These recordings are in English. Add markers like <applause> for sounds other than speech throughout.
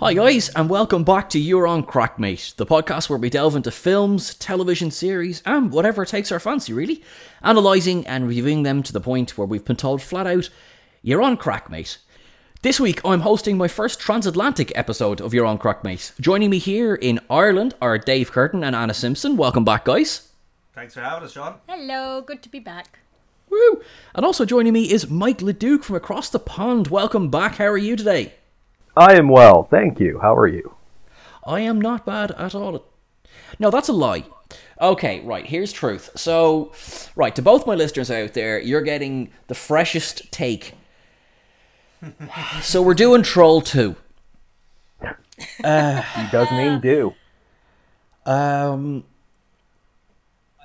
Hi, guys, and welcome back to You're on Crackmate, the podcast where we delve into films, television series, and whatever takes our fancy, really, analysing and reviewing them to the point where we've been told flat out, You're on Crackmate. This week, I'm hosting my first transatlantic episode of You're on Crackmate. Joining me here in Ireland are Dave Curtin and Anna Simpson. Welcome back, guys. Thanks for having us, Sean. Hello, good to be back. Woo! And also joining me is Mike Leduc from across the pond. Welcome back. How are you today? I am well, thank you. How are you? I am not bad at all. No, that's a lie. Okay, right, here's truth. So, right, to both my listeners out there, you're getting the freshest take. so we're doing Troll 2. He does mean do. Um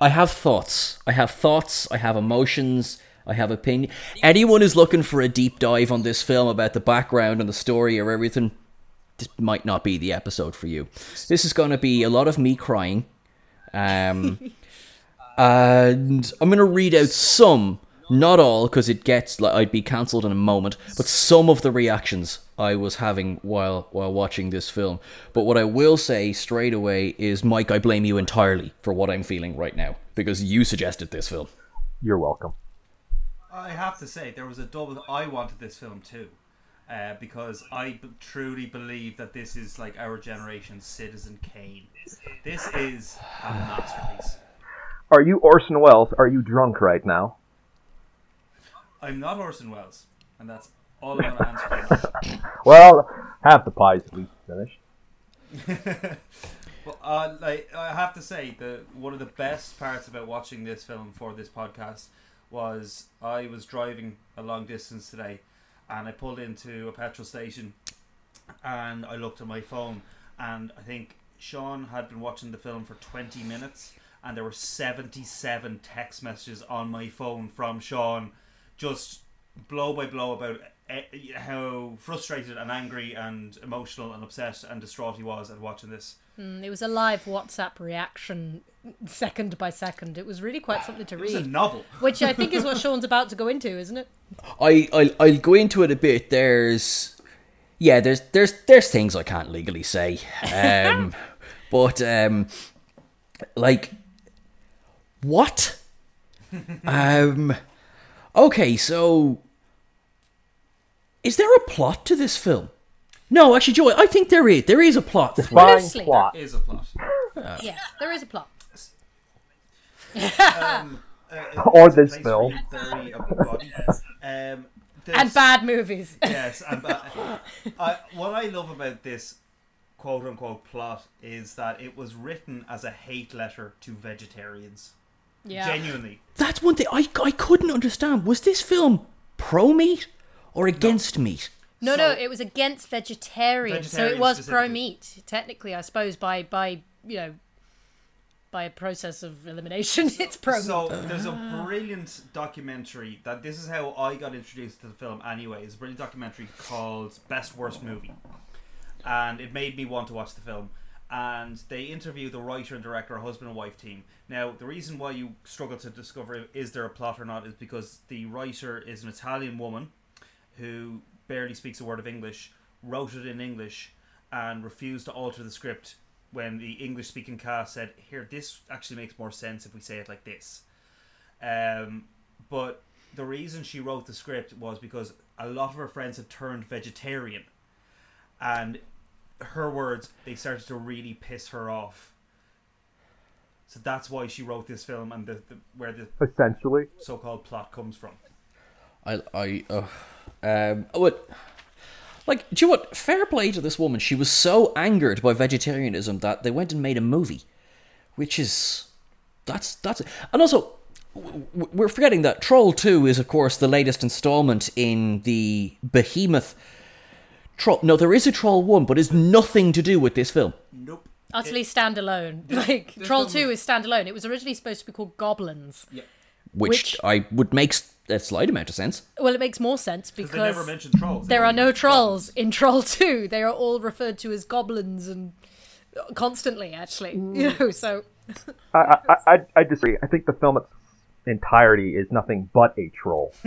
I have thoughts. I have thoughts, I have emotions, I have opinion. Anyone who's looking for a deep dive on this film about the background and the story or everything, this might not be the episode for you. This is going to be a lot of me crying. Um <laughs> and I'm going to read out some, not all because it gets like I'd be cancelled in a moment, but some of the reactions I was having while while watching this film. But what I will say straight away is Mike, I blame you entirely for what I'm feeling right now because you suggested this film. You're welcome. I have to say, there was a double. I wanted this film too, uh, because I b- truly believe that this is like our generation's Citizen Kane. This is a masterpiece. Are you Orson Welles? Are you drunk right now? I'm not Orson Welles, and that's all I'm gonna answer. <laughs> Well, half the pie's at least finished. <laughs> Well, uh, like I have to say, the one of the best parts about watching this film for this podcast was I was driving a long distance today, and I pulled into a petrol station, and I looked at my phone, and I think Sean had been watching the film for twenty minutes, and there were seventy-seven text messages on my phone from Sean, just blow by blow about eh, how frustrated and angry and emotional and upset and distraught he was at watching this. Mm, It was a live WhatsApp reaction, second by second. It was really quite something to It was a read, novel. <laughs> which I think is what Sean's about to go into, isn't it? I I I'll go into it a bit. There's yeah, there's there's there's things I can't legally say. Um <laughs> but um like what? um okay, so is there a plot to this film? No, actually, Joy, I think there is. There is a plot. Fine Loosely. plot. Is a plot. Yeah, there is a plot. Um, uh, Or this film. where you bury. Um, this- And bad movies. Yes, and ba- I, what I love about this quote unquote plot is that it was written as a hate letter to vegetarians. Yeah. Genuinely. That's one thing I, I couldn't understand. Was this film pro meat or against meat? No, no, it was against vegetarians, so it was pro meat. Technically, I suppose by by you know by a process of elimination, it's pro. So there's a brilliant documentary that this is how I got introduced to the film anyway. It's a brilliant documentary called Best Worst Movie. And it made me want to watch the film. And they interview the writer and director, a husband and wife team. Now, the reason why you struggle to discover is there a plot or not is because the writer is an Italian woman who barely speaks a word of English, wrote it in English, and refused to alter the script when the English speaking cast said, Here, this actually makes more sense if we say it like this. Um, but the reason she wrote the script was because a lot of her friends had turned vegetarian. And her words, they started to really piss her off. So that's why she wrote this film and the, the where the Essentially. so called plot comes from. I I uh, um what like do you know what fair play to this woman she was so angered by vegetarianism that they went and made a movie which is that's that's and also w- w- we're forgetting that Troll 2 is of course the latest installment in the behemoth Troll no there is a Troll 1 but it's nothing to do with this film Nope. Utterly standalone. <laughs> Like Troll film Two is standalone. It was originally supposed to be called Goblins. Yeah. which, Which- I would make s- a slight amount of sense Well, it makes more sense Because because they never mentioned trolls. There are no trolls in Troll 2. They are all referred to as goblins and constantly, actually. <laughs> You know, so I, I, I, I disagree. I think the film its entirety is nothing but a troll. <laughs>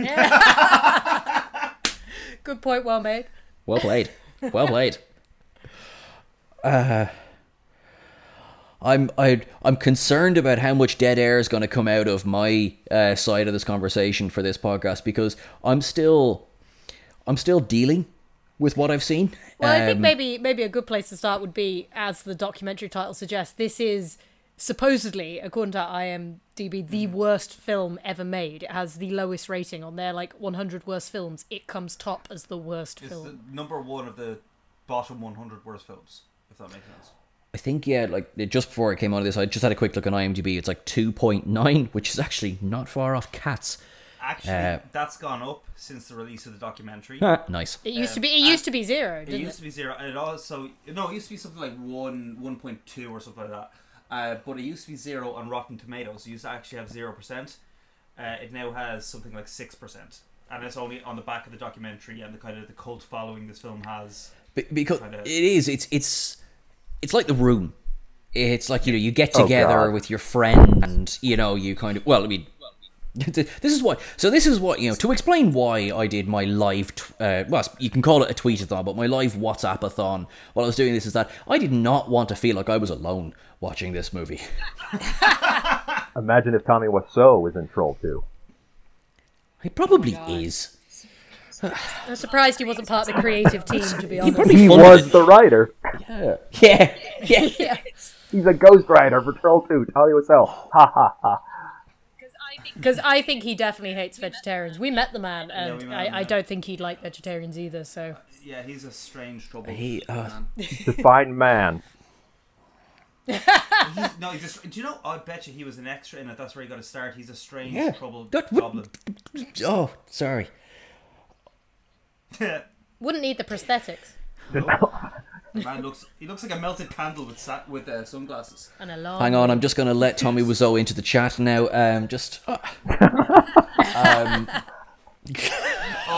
good point, well made. well played well played <laughs> I'm I, I'm concerned about how much dead air is going to come out of my uh, side of this conversation for this podcast because I'm still I'm still dealing with what I've seen. Well, I think Um, maybe maybe a good place to start would be, as the documentary title suggests, this is supposedly, according to IMDb, the worst film ever made. It has the lowest rating on their like 100 worst films. It comes top as the worst It's film. the number one of the bottom 100 worst films, if that makes sense. I think yeah, like it- just before I came on this, I just had a quick look on IMDb. It's like two point nine, which is actually not far off Cats. Actually, Uh, that's gone up since the release of the documentary. nice. It used to Um, be. It used to be zero. It Didn't used to be zero, and it also no, it used to be something like one, one point two or something like that. Uh, but it used to be zero on Rotten Tomatoes. It used to actually have zero percent. Uh, it now has something like six percent, and it's only on the back of the documentary and the kind of the cult following this film has. Be- because Kinda- it is it's it's it's like the room it's like you know you get Oh, together God. with your friend and you know you kind of well i mean <laughs> this is why so this is what you know to explain why i did my live t- uh, well you can call it a tweetathon but my live whatsapp-a-thon while i was doing this is that i did not want to feel like i was alone watching this movie <laughs> Imagine if Tommy Wiseau was in Troll 2. he probably is <sighs> I'm surprised he wasn't part of the creative team. To be honest. probably He was it. the writer. yeah yeah <laughs> yeah yeah. He's a ghost writer for Troll 2. Tommy Wiseau. Ha ha ha. Because I think he definitely hates vegetarians. We met the man, and we met him, I, I don't think he'd like vegetarians either. So Yeah, he's a strange trouble. He, uh, man. <laughs> Define man. <laughs> He- no, he's just. Do you know? I bet you he was an extra in it. That's where he got to start. He's a strange Yeah. troubled That would- oh sorry <laughs> wouldn't need the prosthetics <laughs> Man looks. He looks like a melted candle with sa- with uh, sunglasses. and a long. Hang on, I'm just going to let Tommy Wiseau into the chat now. Um, just <laughs> Oh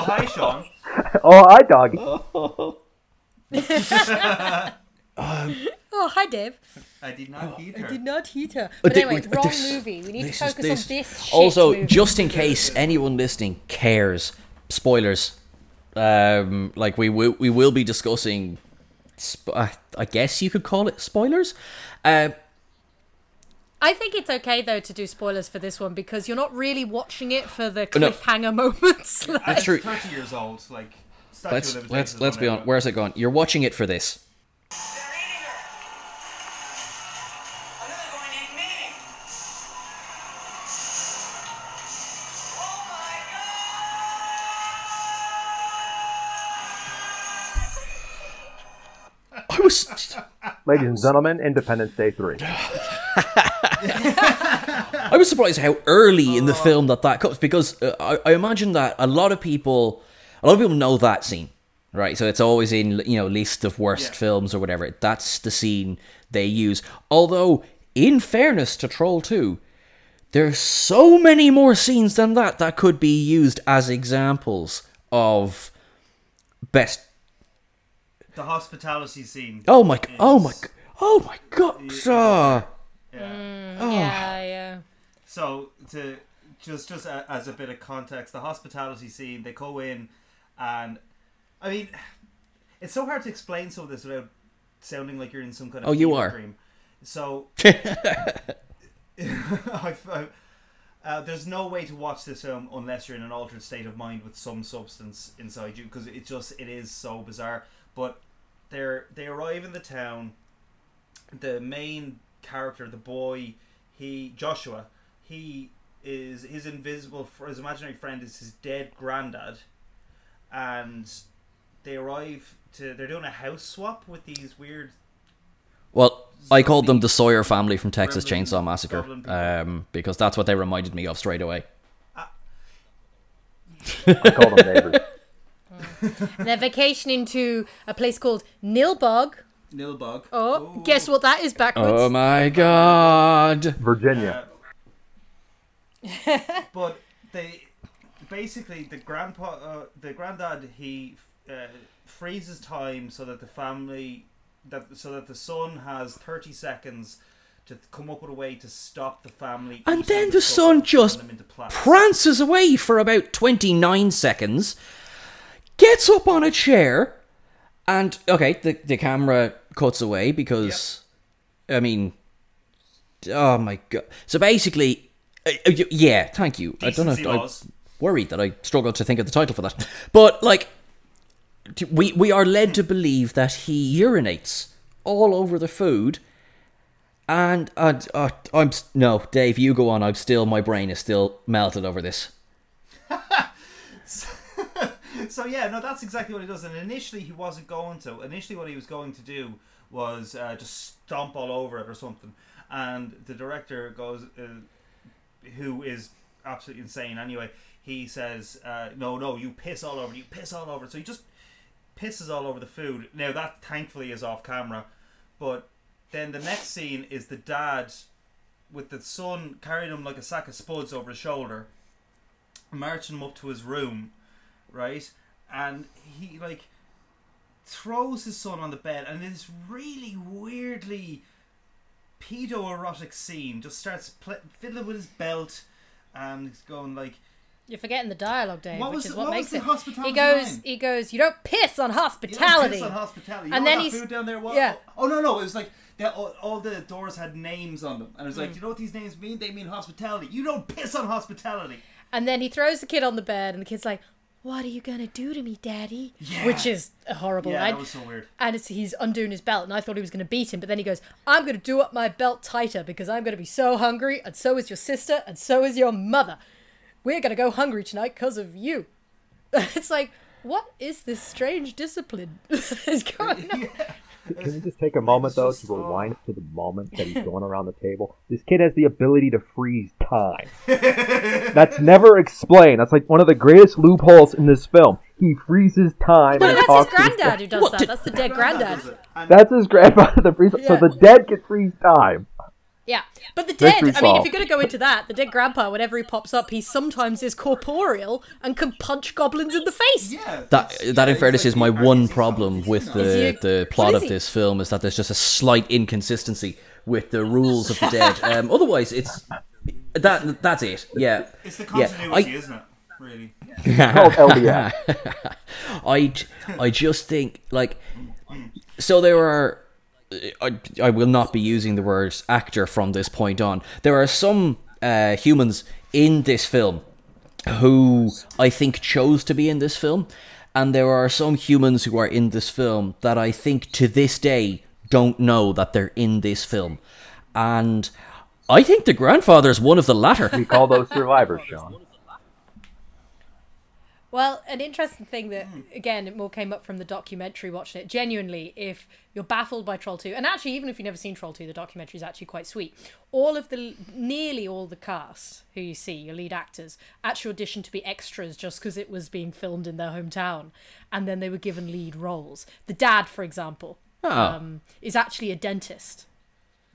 hi, Sean. Oh, hi, doggy. Oh, hi, Dave. I did not heed her. I did not heat her. But But anyway, wrong this- movie. We need this to is focus this. on this. Shit also, movie. just in case anyone listening cares, spoilers. Um, like we will, we will be discussing. Sp- I guess you could call it spoilers. Uh, I think it's okay though to do spoilers for this one because you're not really watching it for the No. cliffhanger <laughs> moments. Like, That's true. Thirty years old. Like. Statue let's let's let's be on. Where's it going? You're watching it for this. Ladies and gentlemen, Independence Day 3. <laughs> I was surprised how early in the film that that comes because uh, I, I imagine that a lot of people, a lot of people know that scene, right? So it's always in you know list of worst Yeah. films or whatever. That's the scene they use. Although, in fairness to Troll Two, there's so many more scenes than that that could be used as examples of best. The hospitality scene. Oh my! g- Oh my! Oh my God! Ah. Yeah. yeah, yeah. So to just just a, as a bit of context, the hospitality scene they go in, and I mean, it's so hard to explain some of this without sounding like you're in some kind of Oh, you are. dream. So <laughs> <laughs> I, I, uh, there's no way to watch this film unless you're in an altered state of mind with some substance inside you because it just it is so bizarre. But they're they arrive in the town. The main character, the boy, he Joshua, he is his invisible fr- his imaginary friend is his dead granddad, and they arrive to they're doing a house swap with these weird Well, I called them the Sawyer family from Texas Chainsaw Massacre, um, because that's what they reminded me of straight away. I call them neighbors. <laughs> <laughs> They're vacationing to a place called Nilbog. Nilbog. Oh, guess what that is backwards? Oh my god! Virginia. <laughs> but they basically the grandpa uh, the granddad he uh, freezes time so that the family that so that the son has 30 seconds to come up with a way to stop the family And then the son just them into plants. Prances away for about 29 seconds, gets up on a chair, And okay, the the camera cuts away because, I mean, oh my god. So basically, uh, uh, yeah, thank you. I don't know. Decency I'm worried that I struggled to think of the title for that, but like, we we are led to believe that he urinates all over the food. And uh, uh, I'm no, Dave. You go on. I'm still. My brain is still melted over this. <laughs> So yeah, no, that's exactly what he does. And initially, he wasn't going to. Initially, what he was going to do was uh, just stomp all over it or something. And the director goes, uh, who is absolutely insane anyway. He says, uh, "No, no, you piss all over. You piss all over." So he just pisses all over the food. Now that thankfully is off camera, but then the next scene is the dad with the son carrying him like a sack of spuds over his shoulder, marching him up to his room, right? And he like throws his son on the bed, and this really weirdly pedo-erotic scene just starts pl- fiddling with his belt, and he's going like, You're forgetting the dialogue, Dave, What which was is what, what makes it. hospitality He goes, line? he goes. You don't piss on "You don't hospitality. piss on hospitality." You And know then he's- food down there. What? yeah. Oh no, no, it was like. All, all the doors had names on them, and it was Mm. like, "Do you know what these names mean? They mean hospitality. You don't piss on hospitality." And then he throws the kid on the bed, and the kid's like, "What are you gonna do to me, Daddy?" Yeah. Which is a horrible Yeah, line. that was so weird. And it's, he's undoing his belt, and I thought he was going to beat him, but then he goes, "I'm going to do up my belt tighter because I'm going to be so hungry, and so is your sister, and so is your mother. We're going to go hungry tonight because of you." <laughs> it's like, what is this strange discipline <laughs> that's going <laughs> on? Can we just take a moment though just, to uh, rewind to the moment that he's going around the table? This kid has the ability to freeze time. That's never explained. That's like one of the greatest loopholes in this film. He freezes time No, and that's his talks to granddad who does <laughs> What that. did- That's the dead Granddad granddad. does it. And That's his grandfather. The <laughs> freeze. So the dead can freeze time. Yeah, but the dead. I mean, if you're going to go into that, the dead grandpa, whenever he pops up, he sometimes is corporeal and can punch goblins in the face. yeah, That that's- that in fairness it's is my one problem with the not- Is he- the plot of this film is that there's just a slight inconsistency with the rules of the dead. <laughs> Um, otherwise, it's that that's it. Yeah, It's the Yeah, continuity, I- isn't it? Really? Called LDS. <laughs> I, I just think like so there are I, I will not be using the words actor from this point on. There are some uh, humans in this film who I think chose to be in this film and there are some humans who are in this film that I think to this day don't know that they're in this film. And I think the grandfather is one of the latter. We call those survivors, Sean. Well, an interesting thing that, again, it more came up from the documentary watching it. Genuinely, if you're baffled by Troll 2, and actually, even if you've never seen Troll 2, the documentary is actually quite sweet. All of the, nearly all the cast who you see, your lead actors, actually auditioned to be extras just because it was being filmed in their hometown. And then they were given lead roles. The dad, for example, Ah. um, is actually a dentist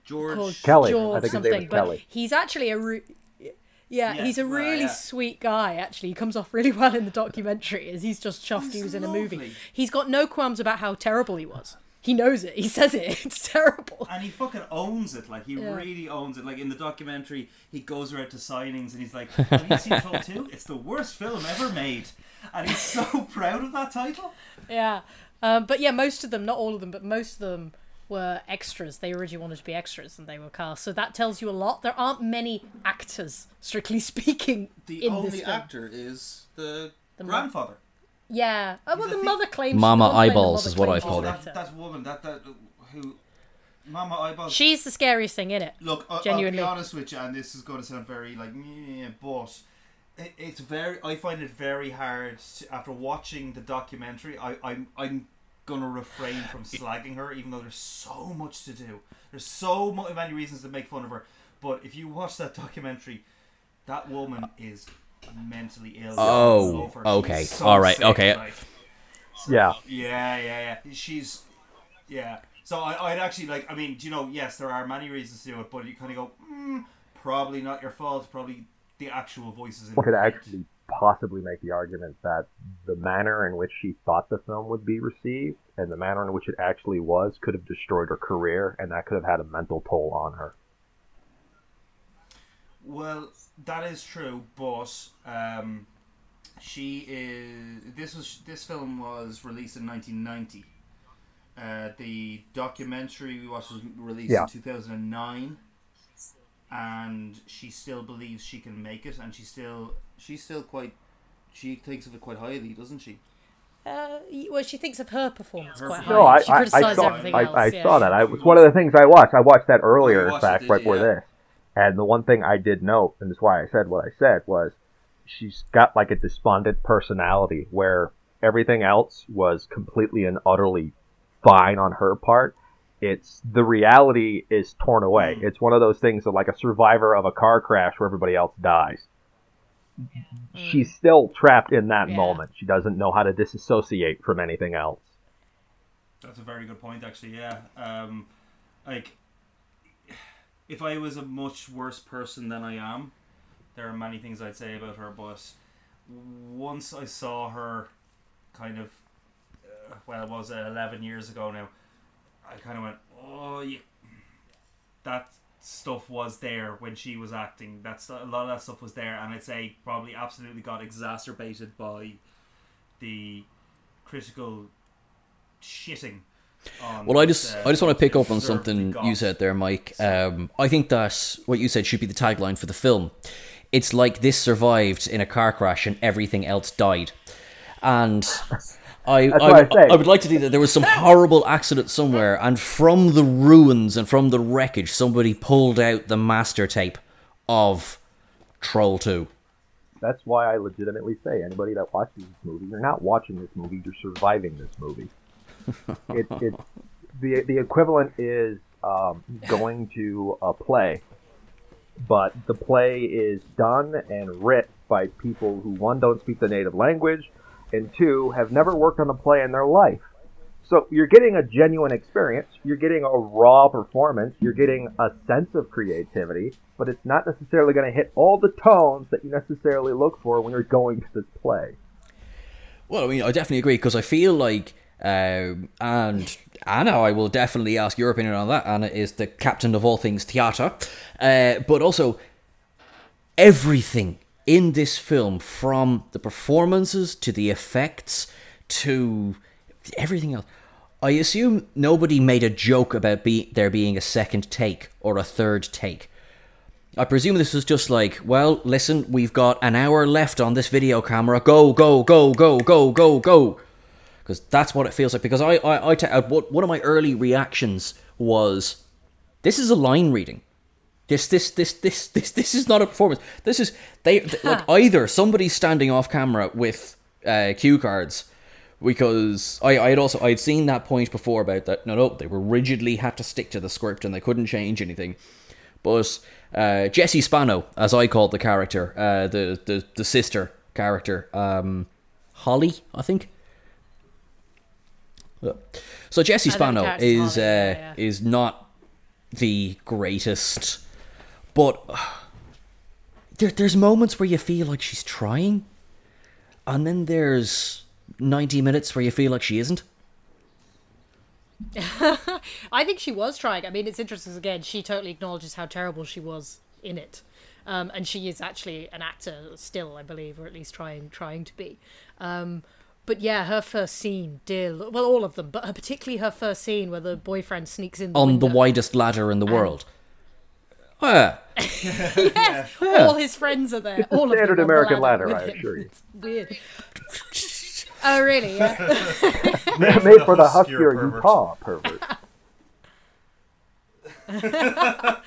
George. Kelly. George I think his name something, is but Kelly. he's actually a re- yeah, Yeah, he's a well, really yeah. sweet guy. Actually, he comes off <laughs> really well in the documentary. As he's just chuffed He's he was in a movie. He's got no qualms about how terrible he was. He knows it. He <laughs> says it. It's terrible. and he fucking owns it. Like he Yeah. really owns it. Like in the documentary, he goes around to signings and he's like, "Have you seen 2? It's the worst film ever made," and he's so <laughs> proud of that title. Yeah, um, but yeah, most of them, not all of them, but most of them were extras. They originally wanted to be extras, and they were cast. So that tells you a lot. There aren't many actors, strictly <laughs> speaking, The in only this film. actor is the, The grandfather. Yeah. Oh, well, He's a the mother claims. Mama the the Eyeballs mother is what I've she's called her. that, that woman, that that who, Mama Eyeballs. She's the scariest thing in it. Look, I, I'll Genuinely. be honest with you, and this is going to sound very like, meh, but it's very. I find it very hard to, after watching the documentary. I, I'm I'm gonna refrain from slagging her, even though there's so much to do. There's so many reasons to make fun of her. But if you watch that documentary, that woman is mentally ill. Oh, I love her. okay. So All right, sick, okay. like. Yeah. Yeah, yeah, yeah. She's, yeah. So I, I'd actually like. I mean, do you know? Yes, there are many reasons to do it, but you kind of go, mm, probably not your fault. Probably the actual voices. In One could her actually possibly make the argument that the manner in which she thought the film would be received and the manner in which it actually was could have destroyed her career, and that could have had a mental toll on her. Well, that is true, but um, she is. This was this film was released in 1990, Uh, the documentary we watched was released Yeah. in 2009, and she still believes she can make it, and she still she's still quite she thinks of it quite highly, doesn't she? Uh, well, she thinks of her performance Her quite performance. highly. No, I, she I, I saw, everything I, else. I yeah. saw that. I, it's one of the things I watched. I watched that earlier, you in watched it, fact, right before Yeah. this. And the one thing I did note, and that's why I said what I said, was she's got like a despondent personality where everything else was completely and utterly fine on her part. It's the reality is torn away. Mm. It's one of those things of like a survivor of a car crash where everybody else dies. She's still trapped in that Yeah. moment. She doesn't know how to disassociate from anything else. That's a very good point, actually. Yeah, um, like if I was a much worse person than I am, there are many things I'd say about her. But once I saw her, kind of, uh, well, it was uh, eleven years ago now. I kind of went, oh, yeah, that stuff was there when she was acting. That's a lot of that stuff was there, and I'd say probably absolutely got exacerbated by the critical shitting. On Well, I just uh, I just want to pick up on something got. you said there, Mike. Um, I think that what you said should be the tagline for the film. It's like this survived in a car crash and everything else died, and I I, I. I would like to think that there was some horrible accident somewhere, and from the ruins and from the wreckage, somebody pulled out the master tape of Troll Two. That's why I legitimately say anybody that watches this movie, you're not watching this movie, you're surviving this movie. <laughs> it, it, the the equivalent is um, going to a play, but the play is done and writ by people who one don't speak the native language, and two have never worked on a play in their life. So you're getting a genuine experience, you're getting a raw performance, you're getting a sense of creativity, but it's not necessarily going to hit all the tones that you necessarily look for when you're going to this play. Well, I mean, I definitely agree because I feel like, um, and Anna, I will definitely ask your opinion on that. Anna is the captain of all things theatre, uh, but also everything in this film, from the performances to the effects to everything else. I assume nobody made a joke about be- there being a second take or a third take. I presume this was just like, well, listen, we've got an hour left on this video camera. Go, go, go, go, go, go, go. Because that's what it feels like. Because I, I, I uh, what- one of my early reactions was, this is a line reading. This, this, this, this, this, this is not a performance. This is they th- like either somebody's standing off camera with uh, cue cards, because I, I had also I'd seen that point before about that. No, no, they were rigidly had to stick to the script and they couldn't change anything. But uh, Jessie Spano, as I called the character, uh, the, the the sister character, um, Holly, I think. So Jesse I Spano is uh, yeah, yeah. is not the greatest, but <sighs> there, there's moments where you feel like she's trying, and then there's ninety minutes where you feel like she isn't. <laughs> I think she was trying. I mean, it's interesting again. She totally acknowledges how terrible she was in it, um, and she is actually an actor still, I believe, or at least trying trying to be. Um, but yeah, her first scene, dear, well, all of them, but particularly her first scene where the boyfriend sneaks in the on the widest ladder in the world. Yes, all his friends are there. all of standard on the American ladder, with I him. assure you. It's weird. oh really? Yeah. <laughs> Made for the huskier huskier pervert. Utah pervert. <laughs>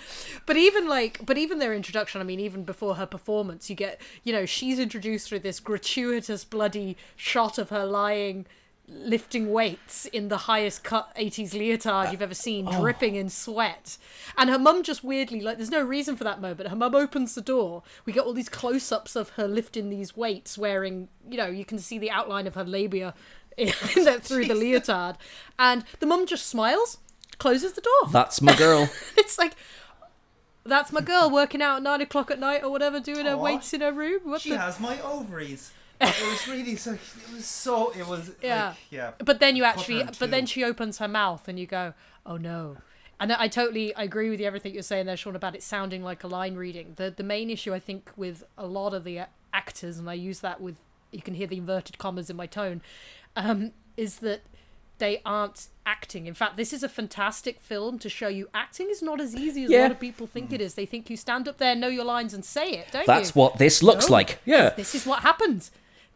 But even like, but even their introduction, I mean, even before her performance, you get, you know, she's introduced through this gratuitous, bloody shot of her lying, lifting weights in the highest cut 80s leotard you've ever seen, oh. dripping in sweat. And her mum just weirdly, like, there's no reason for that moment. Her mum opens the door. We get all these close ups of her lifting these weights, wearing, you know, you can see the outline of her labia in <laughs> the, through the leotard. And the mum just smiles, closes the door that's my girl. <laughs> it's like that's my girl working out at nine o'clock at night or whatever, doing her weights in her room. What She the? has my ovaries. It was really so. It was so. It was. Yeah. Like, yeah. But then you actually, but then she opens her mouth and you go, oh no. And I totally I agree with you everything you're saying there, Sean, about it sounding like a line reading. The the main issue I think with a lot of the actors, and I use that with you can hear the inverted commas in my tone, um, is that they aren't acting. In fact, this is a fantastic film to show you acting is not as easy as a lot of people think it is. They think you stand up there, know your lines, and say it, don't you? That's what this looks No, like. Yeah. This is what happens.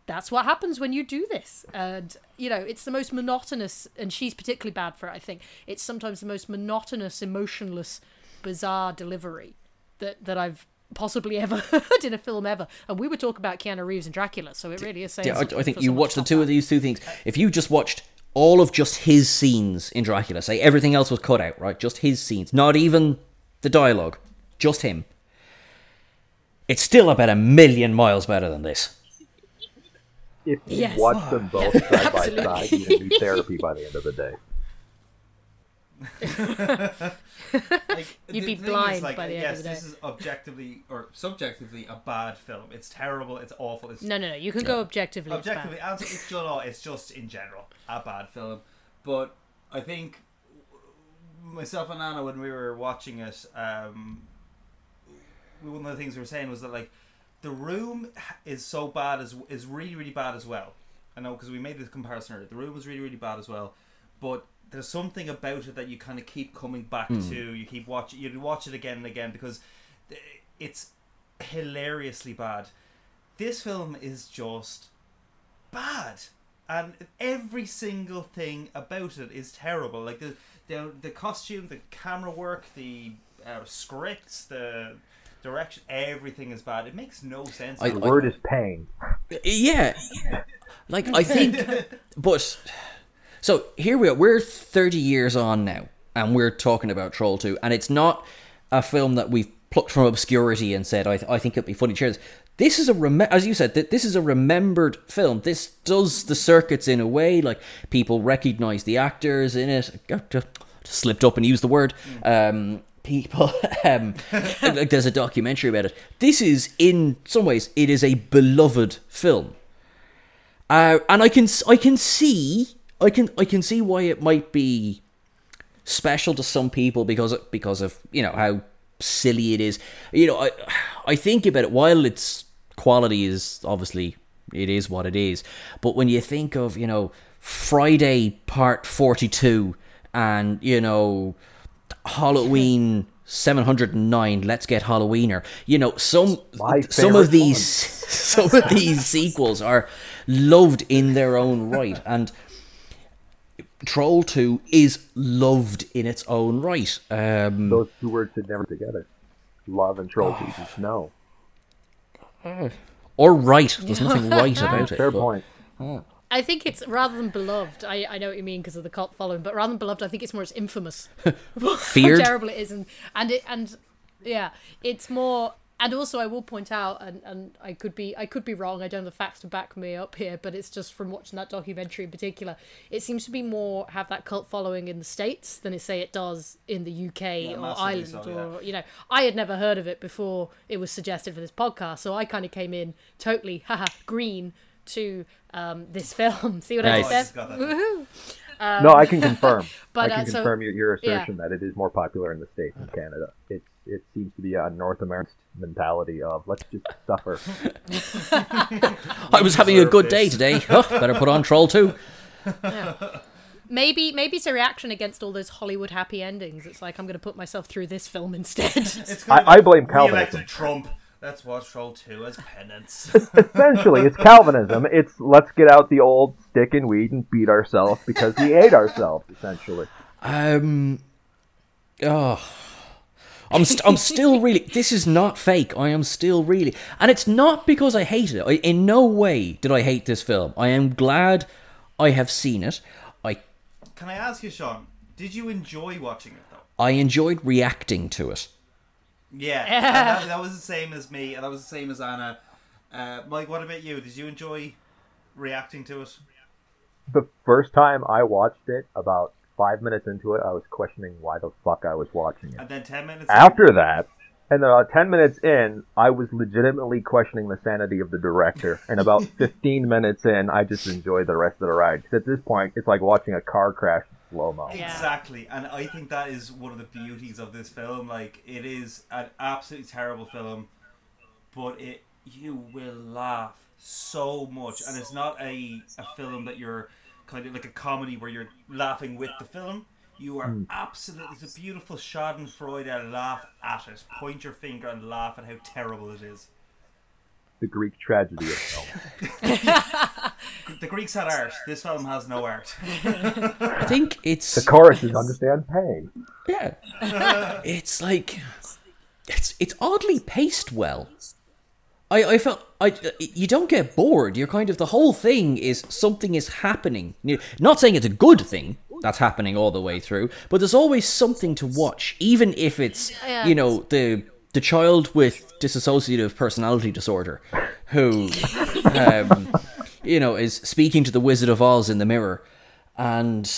That's what happens when you do this. And, you know, it's the most monotonous, and she's particularly bad for it, I think. It's sometimes the most monotonous, emotionless, bizarre delivery that, that I've possibly <laughs> ever heard in a film ever. And we were talking about Keanu Reeves and Dracula, so it really is saying Yeah, I, I think you watch the two of these two things. If you just watched all of just his scenes in Dracula, say everything else was cut out, right? Just his scenes, not even the dialogue, just him. It's still about a million miles better than this. If you Yes. watch them both Yeah, side by side, you can do therapy by the end of the day. <laughs> Like, <laughs> You'd the be thing blind like, by the end of the day. Yes, this is objectively or subjectively a bad film. It's terrible. It's awful. It's No, no, no. You can go objectively. it's bad. objectively, and it's, you know, it's just in general a bad film. But I think myself and Anna, when we were watching it, um, one of the things we were saying was that like the room is so bad as is really really bad as well. I know because we made this comparison earlier. The room was really really bad as well, but there's something about it that you kind of keep coming back to. You keep watching. You watch it again and again because it's hilariously bad. This film is just bad, and every single thing about it is terrible. Like the the, the costume, the camera work, the uh, scripts, the direction, everything is bad. It makes no sense. I- The word is pain. Yeah. Like, I think. <laughs> But. So here we are. We're 30 years on now, and we're talking about Troll 2, and it's not a film that we've plucked from obscurity and said, I, I think it'd be funny to share this. This is a, rem- as you said, th- this is a remembered film. This does the circuits in a way, like people recognize the actors in it. I Just slipped up and used the word. Um, people, <laughs> um, like there's a documentary about it. This is, in some ways, it is a beloved film. Uh, and I can I can see I can I can see why it might be special to some people because of, because of you know how silly it is. You know, I I think about it while its quality is obviously it is what it is, but when you think of you know Friday Part Forty Two and you know Halloween. 709 let's get halloweener you know some some of these <laughs> some of these sequels are loved in their own right and troll 2 is loved in its own right um Those two words should never together. Love and troll Jesus. No. or right there's nothing <laughs> right about it Fair but- point. I think it's rather than beloved. I, I know what you mean because of the cult following, but rather than beloved, I think it's more it's infamous. <laughs> Feared? How terrible it is, and and it and yeah, it's more. And also, I will point out, and, and I could be I could be wrong. I don't have the facts to back me up here, but it's just from watching that documentary in particular. It seems to be more have that cult following in the states than it say it does in the UK or Ireland so, or you know. I had never heard of it before it was suggested for this podcast, so I kind of came in totally <laughs> haha green to um, this film. <laughs> See what I Nice. just I said? just got that. Woohoo! no, I can confirm. <laughs> but, I can uh, so- confirm your, your yeah. assertion that it is more popular in the states than Canada. It it seems to be a North American mentality of let's just suffer. <laughs> i was having a good day today oh, better put on troll 2 Maybe maybe it's a reaction against all those Hollywood happy endings. It's like I'm going to put myself through this film instead. I- I blame we Calvinism. Trump. Let's watch Troll 2 as penance. <laughs> Essentially, it's Calvinism. It's let's get out the old stick and weed and beat ourselves because we ate ourselves. Essentially, Um. Oh. I'm, st- I'm still really. This is not fake. I am still really. And it's not because I hate it. I, in no way did I hate this film. I am glad I have seen it. I Can I ask you, Sean, did you enjoy watching it, though? I enjoyed reacting to it. Yeah, <laughs> that, that was the same as me, and that was the same as Anna. Uh, Mike, what about you? Did you enjoy reacting to it? the first time I watched it, about five minutes into it, I was questioning why the fuck I was watching it. And then 10 minutes After that, and about ten minutes in, I was legitimately questioning the sanity of the director. <laughs> And about fifteen minutes in, I just enjoyed the rest of the ride. 'Cause at this point, it's like watching a car crash in slow mo. Yeah. Exactly, and I think that is one of the beauties of this film. Like, it is an absolutely terrible film, but it you will laugh so much, and it's not a a film that you're kind of like a comedy where you're laughing with the film. You are Hmm. absolutely it's a beautiful Schadenfreude. Laugh at it. Point your finger and laugh at how terrible it is. The Greek tragedy of film. <laughs> The Greeks had art. This film has no art. I think it's The choruses understand pain. yeah. <laughs> it's like it's it's oddly paced well. I, I felt I you don't get bored. You're kind of the whole thing is something is happening. You- Not saying it's a good thing that's happening all the way through, but there's always something to watch, even if it's Yeah. you know the the child with dissociative personality disorder who um, <laughs> you know is speaking to the Wizard of Oz in the mirror, and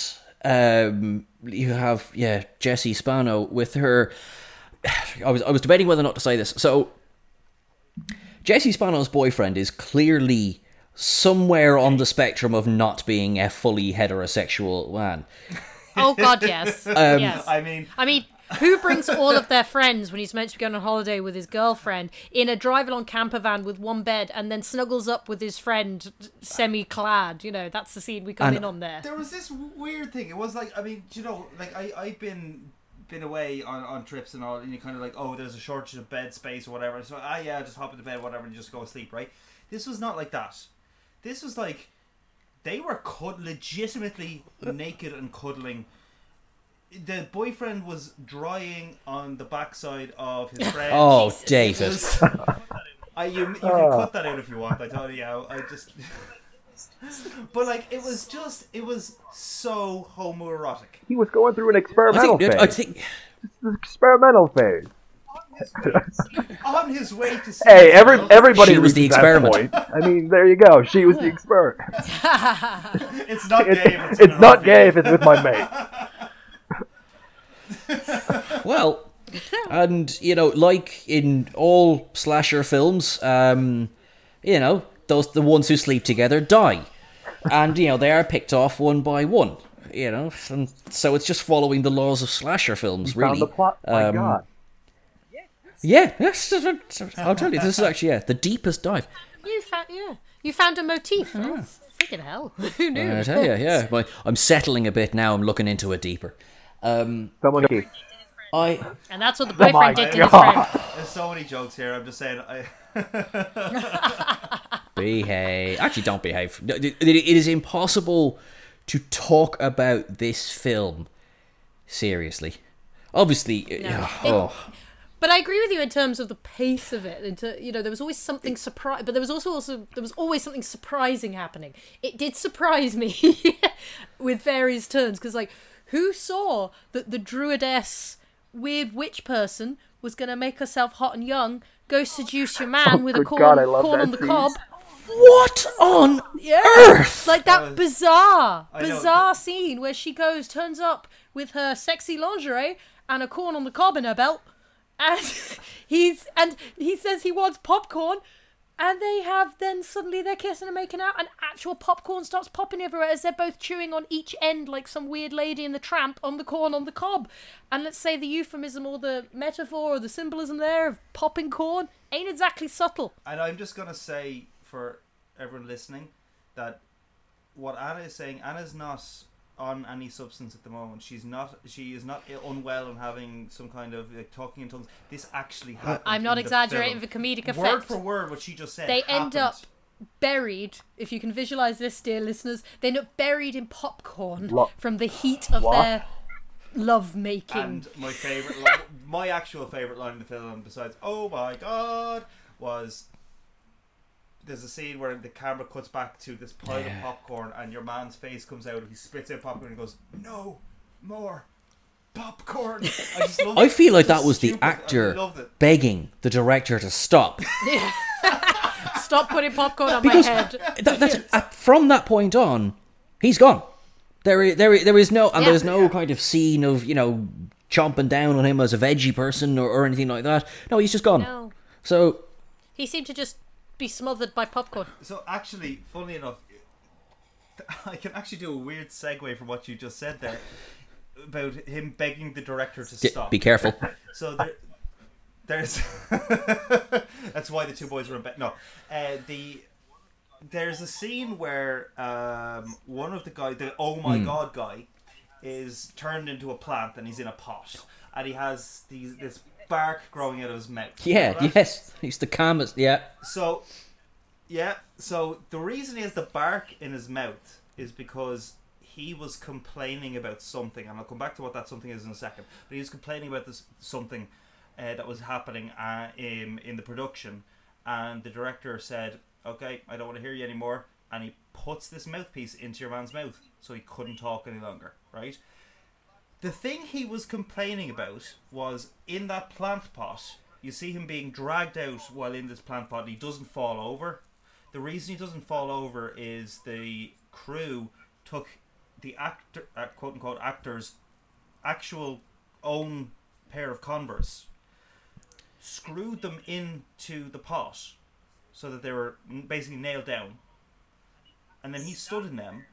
um, you have yeah Jessie Spano with her. I was I was debating whether or not to say this. So Jessie Spano's boyfriend is clearly somewhere on the spectrum of not being a fully heterosexual man. Oh God, yes. <laughs> Um, yes. I mean, I mean, who brings all of their friends when he's meant to be going on holiday with his girlfriend in a drive-along camper van with one bed, and then snuggles up with his friend semi-clad? You know, that's the scene we come And- in on there. there was this weird thing. It was like I mean, you know, like I I've been been away on, on trips and all, and you kind of like, oh, there's a shortage of bed space or whatever. So ah, yeah, just hop into bed, whatever, and just go to sleep, right? This was not like that. This was like they were cud- legitimately naked and cuddling. The boyfriend was drying on the backside of his <laughs> friend. Oh, Jesus. David. <laughs> I you, you can Ah. cut that out if you want. I tell you how. I just. <laughs> but like it was just it was so homoerotic. He was going through an I experimental think, phase. I think The experimental phase. On his way to. see Hey, every everybody She was the experiment. point. I mean, there you go. She was the experiment. It's not It's, gay. If it's, it's not RV. gay if it's with my mate. <laughs> well, and you know, like in all slasher films, um, you know, those the ones who sleep together die, and you know they are picked off one by one. You know, and so it's just following the laws of slasher films, really. Found the plot. My Um, God. Yeah, yes, I'll tell you, this is actually yeah the deepest dive. You found, yeah, you found a motif. Oh, freaking hell! <laughs> Who knew? I tell you, yeah, <laughs> but I'm settling a bit now. I'm looking into it deeper. Um, Someone keep. I And that's what the Oh boyfriend did to his friend. There's so many jokes here. I'm just saying. I, <laughs> behave. Actually, don't behave. It it is impossible to talk about this film seriously. Obviously, yeah, oh, But I agree with you in terms of the pace of it. Into you know, there was always something surprise, but there was also also there was always something surprising happening. It did surprise me <laughs> with various turns because like who saw that the druidess weird witch person was going to make herself hot and young, go seduce your man Oh, with a corn, God, I love corn that on the scene. cob. what on Yeah, earth? like that bizarre, I know, bizarre scene where she goes, turns up with her sexy lingerie and a corn on the cob in her belt, and <laughs> he's and he says he wants popcorn, and they have then suddenly they're kissing and making out, and actual popcorn starts popping everywhere as they're both chewing on each end like some weird lady in the tramp on the corn on the cob, and let's say the euphemism or the metaphor or the symbolism there of popping corn ain't exactly subtle. and I'm just gonna say for everyone listening that what Anna is saying, Anna's not on any substance at the moment. She's not. She is not unwell and having some kind of like, talking in tongues. This actually uh, happened. I'm not in the exaggerating film. for comedic effect. Word for word, what she just said. they end up buried if you can visualize this dear listeners they end up buried in popcorn Lo- from the heat of What? their love making And my favorite, li- my actual favorite line in the film, besides "Oh my God," was there's a scene where the camera cuts back to this pile of popcorn, and your man's face comes out. He spits out popcorn and goes, "No more popcorn." <laughs> I just love I it. feel like It's that was the stupid. I actor begging the director to stop. <laughs> stop putting popcorn on Because my head that, that's at, from that point on, he's gone. There, there, there is no, and Yeah. there's no kind of scene of you know chomping down on him as a veggie person or, or anything like that. No, he's just gone. no So he seemed to just be smothered by popcorn So actually, funny enough, <laughs> I can actually do a weird segue from what you just said there about him begging the director to d- stop. be careful. <laughs> So there, there's <laughs> that's why the two boys were in bed. No, uh, the there's a scene where um, one of the guy, the oh my Hmm. god guy, is turned into a plant and he's in a pot, and he has these this bark growing out of his mouth. Yeah, yes. He's the calmest. Yeah. So, yeah. So the reason he has the bark in his mouth is because he was complaining about something, and I'll come back to what that something is in a second. But he was complaining about this something uh, that was happening uh, in in the production, and the director said, "Okay, I don't want to hear you anymore," and he puts this mouthpiece into your man's mouth so he couldn't talk any longer. Right. The thing he was complaining about was in that plant pot. You see him being dragged out while in this plant pot. And he doesn't fall over. The reason he doesn't fall over is the crew took the actor, uh, quote unquote, actor's actual own pair of Converse, screwed them into the pot so that they were basically nailed down, and then he stood in them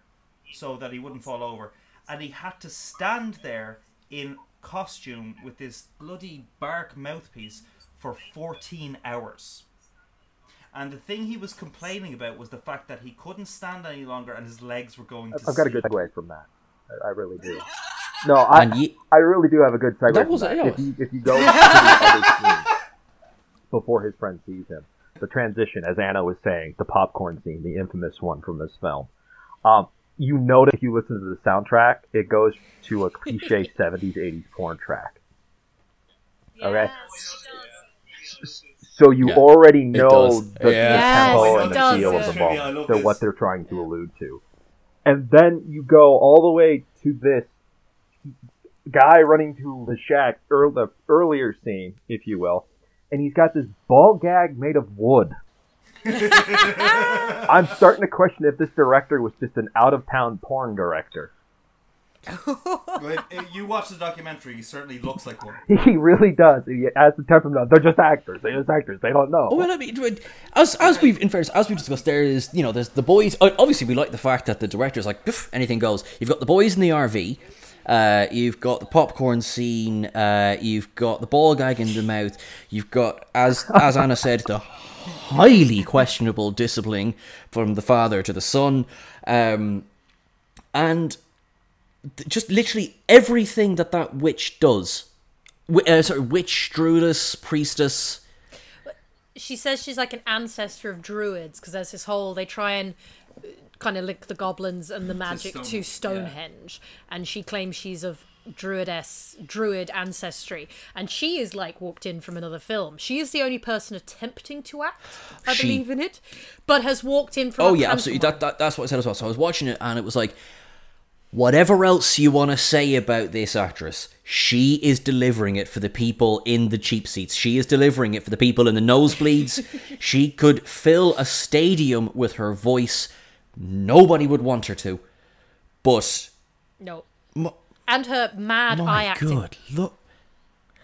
so that he wouldn't fall over, and he had to stand there in costume with this bloody bark mouthpiece for 14 hours. And the thing he was complaining about was the fact that he couldn't stand any longer and his legs were going to I've got a good sleep. segue from that. I, I really do. No, I, And ye- I really do have a good segue. That from was- that. If you if you go to the <laughs> other scene before his friend sees him, the transition, as Anna was saying, the popcorn scene, the infamous one from this film. Um, you notice if you listen to the soundtrack, it goes to a cliche <laughs> '70s '80s porn track. Okay. So you Yeah, already know does. the, the tempo Yes, and the does, feel of the Trivia, I moment, love to what they're trying to allude to. And then you go all the way to this guy running to the shack, ear the earlier scene, if you will, and he's got this ball gag made of wood. <laughs> I'm starting to question if this director was just an out of town porn director. But if you watch the documentary, he certainly looks like one. <laughs> He really does. He has the temperament. They're just actors. They're just actors. They don't know. Oh, well, I mean, as as we've in fairness, as we've discussed, there is you know there's the boys. uh, Obviously, we like the fact that the director's like "Pff, anything goes. You've got the boys in the RV. Uh, you've got the popcorn scene. Uh, you've got the ball gag in the mouth. You've got, as as Anna said, the highly questionable disciplining from the father to the son, um, and just literally everything that that witch does. Uh, sorry, witch, druidess, priestess. she says she's like an ancestor of druids because there's this whole they try and kind of link the goblins and the magic Stone- to Stonehenge, and she claims she's of druidess druid ancestry, and she is like walked in from another film. She is the only person attempting to act, I She- believe in it, but has walked in from. Oh yeah, absolutely. That, that that's what I said as well. So I was watching it and it was like, whatever else you want to say about this actress, she is delivering it for the people in the cheap seats. She is delivering it for the people in the nosebleeds. <laughs> she could fill a stadium with her voice. Nobody would want her to, but no, and her mad eye my acting, God, look.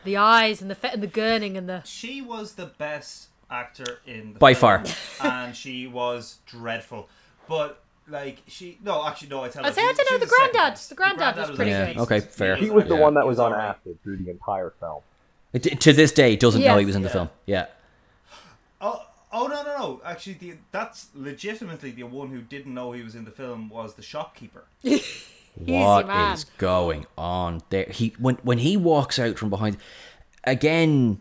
the eyes and the fe- and the gurning and the. She was the best actor in the By film, far. <laughs> and she was dreadful. But like she, no, actually, no. I tell I'd say I don't she know, was the second granddad- the granddad was pretty Yeah, great. okay, fair. he was the Yeah. one that was He on acid through the entire film. T- To this day, doesn't know he was in the Yeah. film. Yeah. Oh, oh no, no, no. Actually, the, that's legitimately the one who didn't know he was in the film was the shopkeeper. <laughs> What man. is going on there? He when when he walks out from behind, again.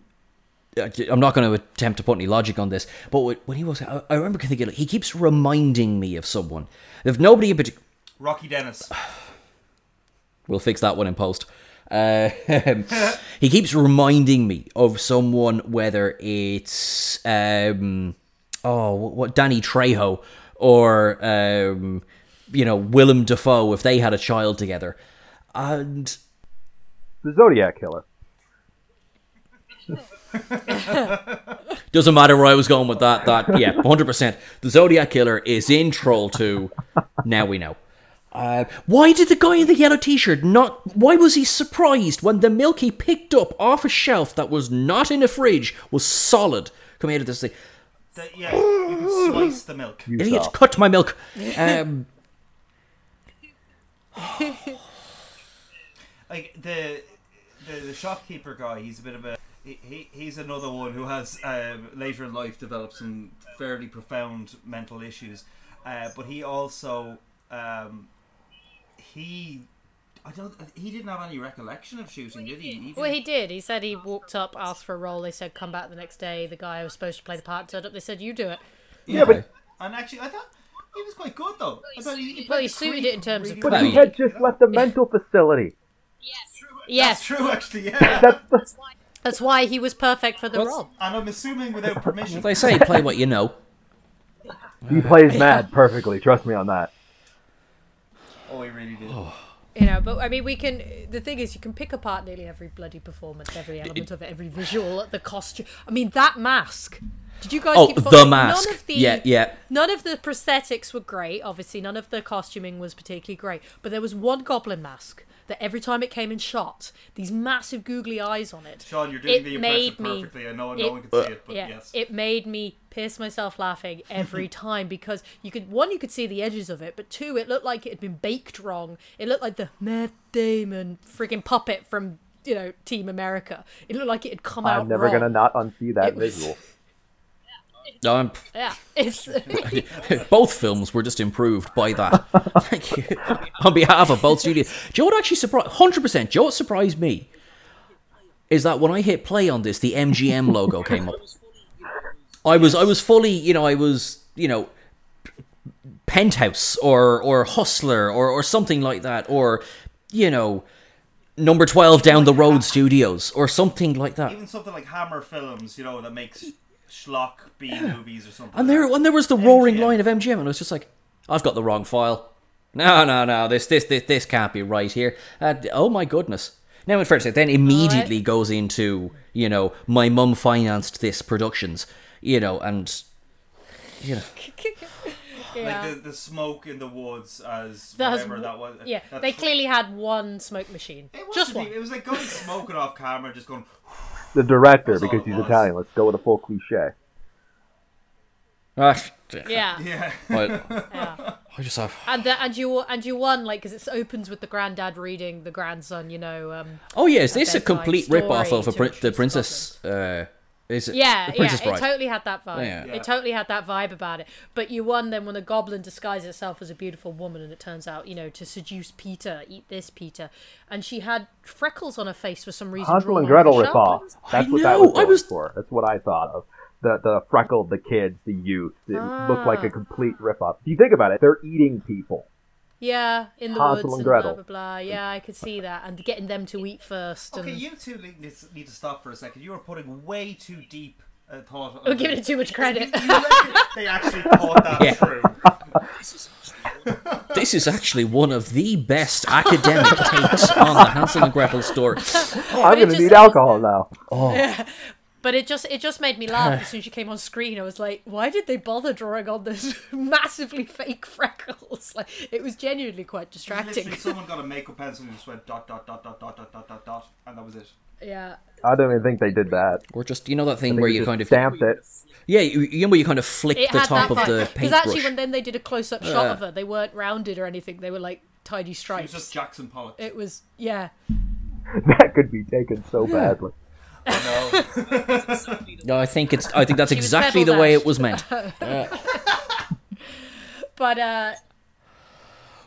uh, I'm not going to attempt to put any logic on this, but when when he walks out, I I remember thinking like, he keeps reminding me of someone. If nobody in particular, Rocky Dennis. <sighs> we'll fix that one in post. Uh, <laughs> he keeps reminding me of someone, whether it's um, oh, what Danny Trejo or um, you know Willem Dafoe if they had a child together, and The Zodiac Killer. <laughs> doesn't matter where I was going with that. That yeah, hundred percent. The Zodiac Killer is in Troll Two. now we know. Uh, why did the guy in the yellow t-shirt not? Why was he surprised when the milk he picked up off a shelf that was not in a fridge was solid coming out of this thing? The- yeah, you can slice the milk. You Idiot, cut my milk. <laughs> Um, <sighs> Like the, the the shopkeeper guy, he's a bit of a he, he he's another one who has um, later in life developed some fairly profound mental issues, uh, but he also um, he. I don't. He didn't have any recollection of shooting, did he? he Well, he didn't- did. He said he walked up, asked for a role. They said, come back the next day. The guy who was supposed to play the part turned up. They said, you do it. Yeah, but and actually, I thought he was quite good though. I thought he, he Well, he suited creep it in terms of really but Well, well. he had just left the mental facility. Yes, Yes. That's true, actually. Yeah, That's the, that's why he was perfect for the Well, role. and I'm assuming without permission. They say play what you know. he plays mad perfectly. Trust me on that. Oh, he really did. Oh. You know, but I mean, we can. The thing is, you can pick apart nearly every bloody performance, every element of it, every visual, the costume. I mean, that mask. Did you guys? Oh, keep the following- mask. None of the, Yeah, yeah. None of the prosthetics were great. Obviously, none of the costuming was particularly great. But there was one goblin mask that every time it came in shot, these massive googly eyes on it. Sean, you're doing it the made impression me. perfectly. I know it- no one can see it, but yeah, yes. it made me piss myself laughing every <laughs> time because you could one you could see the edges of it, but two it looked like it had been baked wrong. It looked like the Matt Damon freaking puppet from you know Team America. It looked like it had come out. I'm never wrong. gonna not unsee that It was- visual. <laughs> No, I'm- <laughs> Yeah, it's <laughs> both films were just improved by that. <laughs> Thank you. On behalf of both studios. Joe, what actually surprised, 100%, Joe, what surprised me is that when I hit play on this, the MGM logo came up. I was, I was fully, you know, I was, you know, Penthouse or, or Hustler or, or something like that, or, you know, number 12 down the road studios or something like that. Even something like Hammer Films, you know, that makes schlock B <sighs> movies or something. And there, when there was the roaring MGM. line of MGM, and I was just like, I've got the wrong file. No, no, no, this, this, this, this can't be right here. Uh, oh my goodness. Now, at first, it then immediately goes into, you know, my mum financed this productions, you know, and, you know, <laughs> yeah. Like the, the smoke in the woods as That has whatever w- that was. yeah, that they tr- clearly had one smoke machine, It wasn't just one. even- It was like going smoking off camera, just going. <laughs> The director, That's all because it he's was. Italian. Let's go with a full cliche. ah, Yeah, Yeah. <laughs> well, yeah. I just have. And the, and you and you won like because it opens with the granddad reading the grandson. You know. Um, Oh yeah, is this a bedtime complete rip off story of a to prin- introduce the the princess? Uh, is it? Yeah, the yeah, Princess it totally had that vibe. Yeah. Yeah. It totally had that vibe about it. But you won then when a goblin disguises itself as a beautiful woman, and it turns out, you know, to seduce Peter, eat this Peter, and she had freckles on her face for some reason. Hansel and Gretel on ripoff. That's I what that was I going was- for. That's what I thought of. The the freckled, the kids, the youth. It looked like a Ah. complete ripoff. If you think about it, they're eating people. Yeah, in the Hansel woods and and Gretel. blah blah blah. Yeah, I could see that, and getting them to eat first. Okay, and... you two need need to- need to stop for a second. You are putting way too deep a thought. We're giving it too much credit. You reckon they actually thought that Yeah. through. <laughs> This is actually one of the best academic takes on the Hansel and Gretel story. <laughs> I'm gonna need alcohol now. Oh. <laughs> But it just it just made me laugh as <sighs> soon as she came on screen. I was like, why did they bother drawing on this <laughs> massively fake freckles? <laughs> Like it was genuinely quite distracting. <laughs> Someone got a makeup pencil and just went dot dot dot dot dot dot dot dot dot, and that was it. Yeah. I don't even think they did that. Or just you know that thing where you kind of stamped it. yeah, you, you know where you kind of flick It the top of the vibe. Because actually when then they did a close up shot of her, they weren't rounded or anything. They were like tiny It was stripes. just Jackson Pollock. It was yeah. That could be taken so badly. No. <laughs> No, I think it's. I think that's She was exactly the way it was meant. <laughs> But uh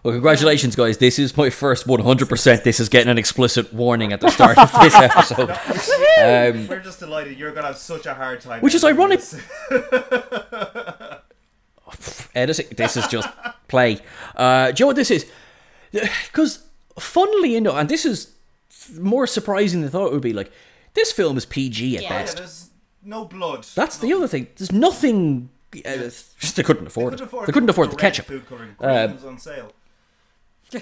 Well, congratulations, guys. This is my first 100%. This is getting an explicit warning at the start of this <laughs> episode. Um, We're just delighted you're gonna have such a hard time. Which is editing ironic. this. editing. This is just play. Uh, do you know what this is? <sighs> Because, funnily enough, and this is more surprising than I thought it would be, like, this film is PG at Yeah. Yeah, best. there's no blood. That's the other thing. There's nothing. Uh, <laughs> they couldn't afford it. They couldn't afford the ketchup. Food coloring. Uh, Green was on sale. <laughs>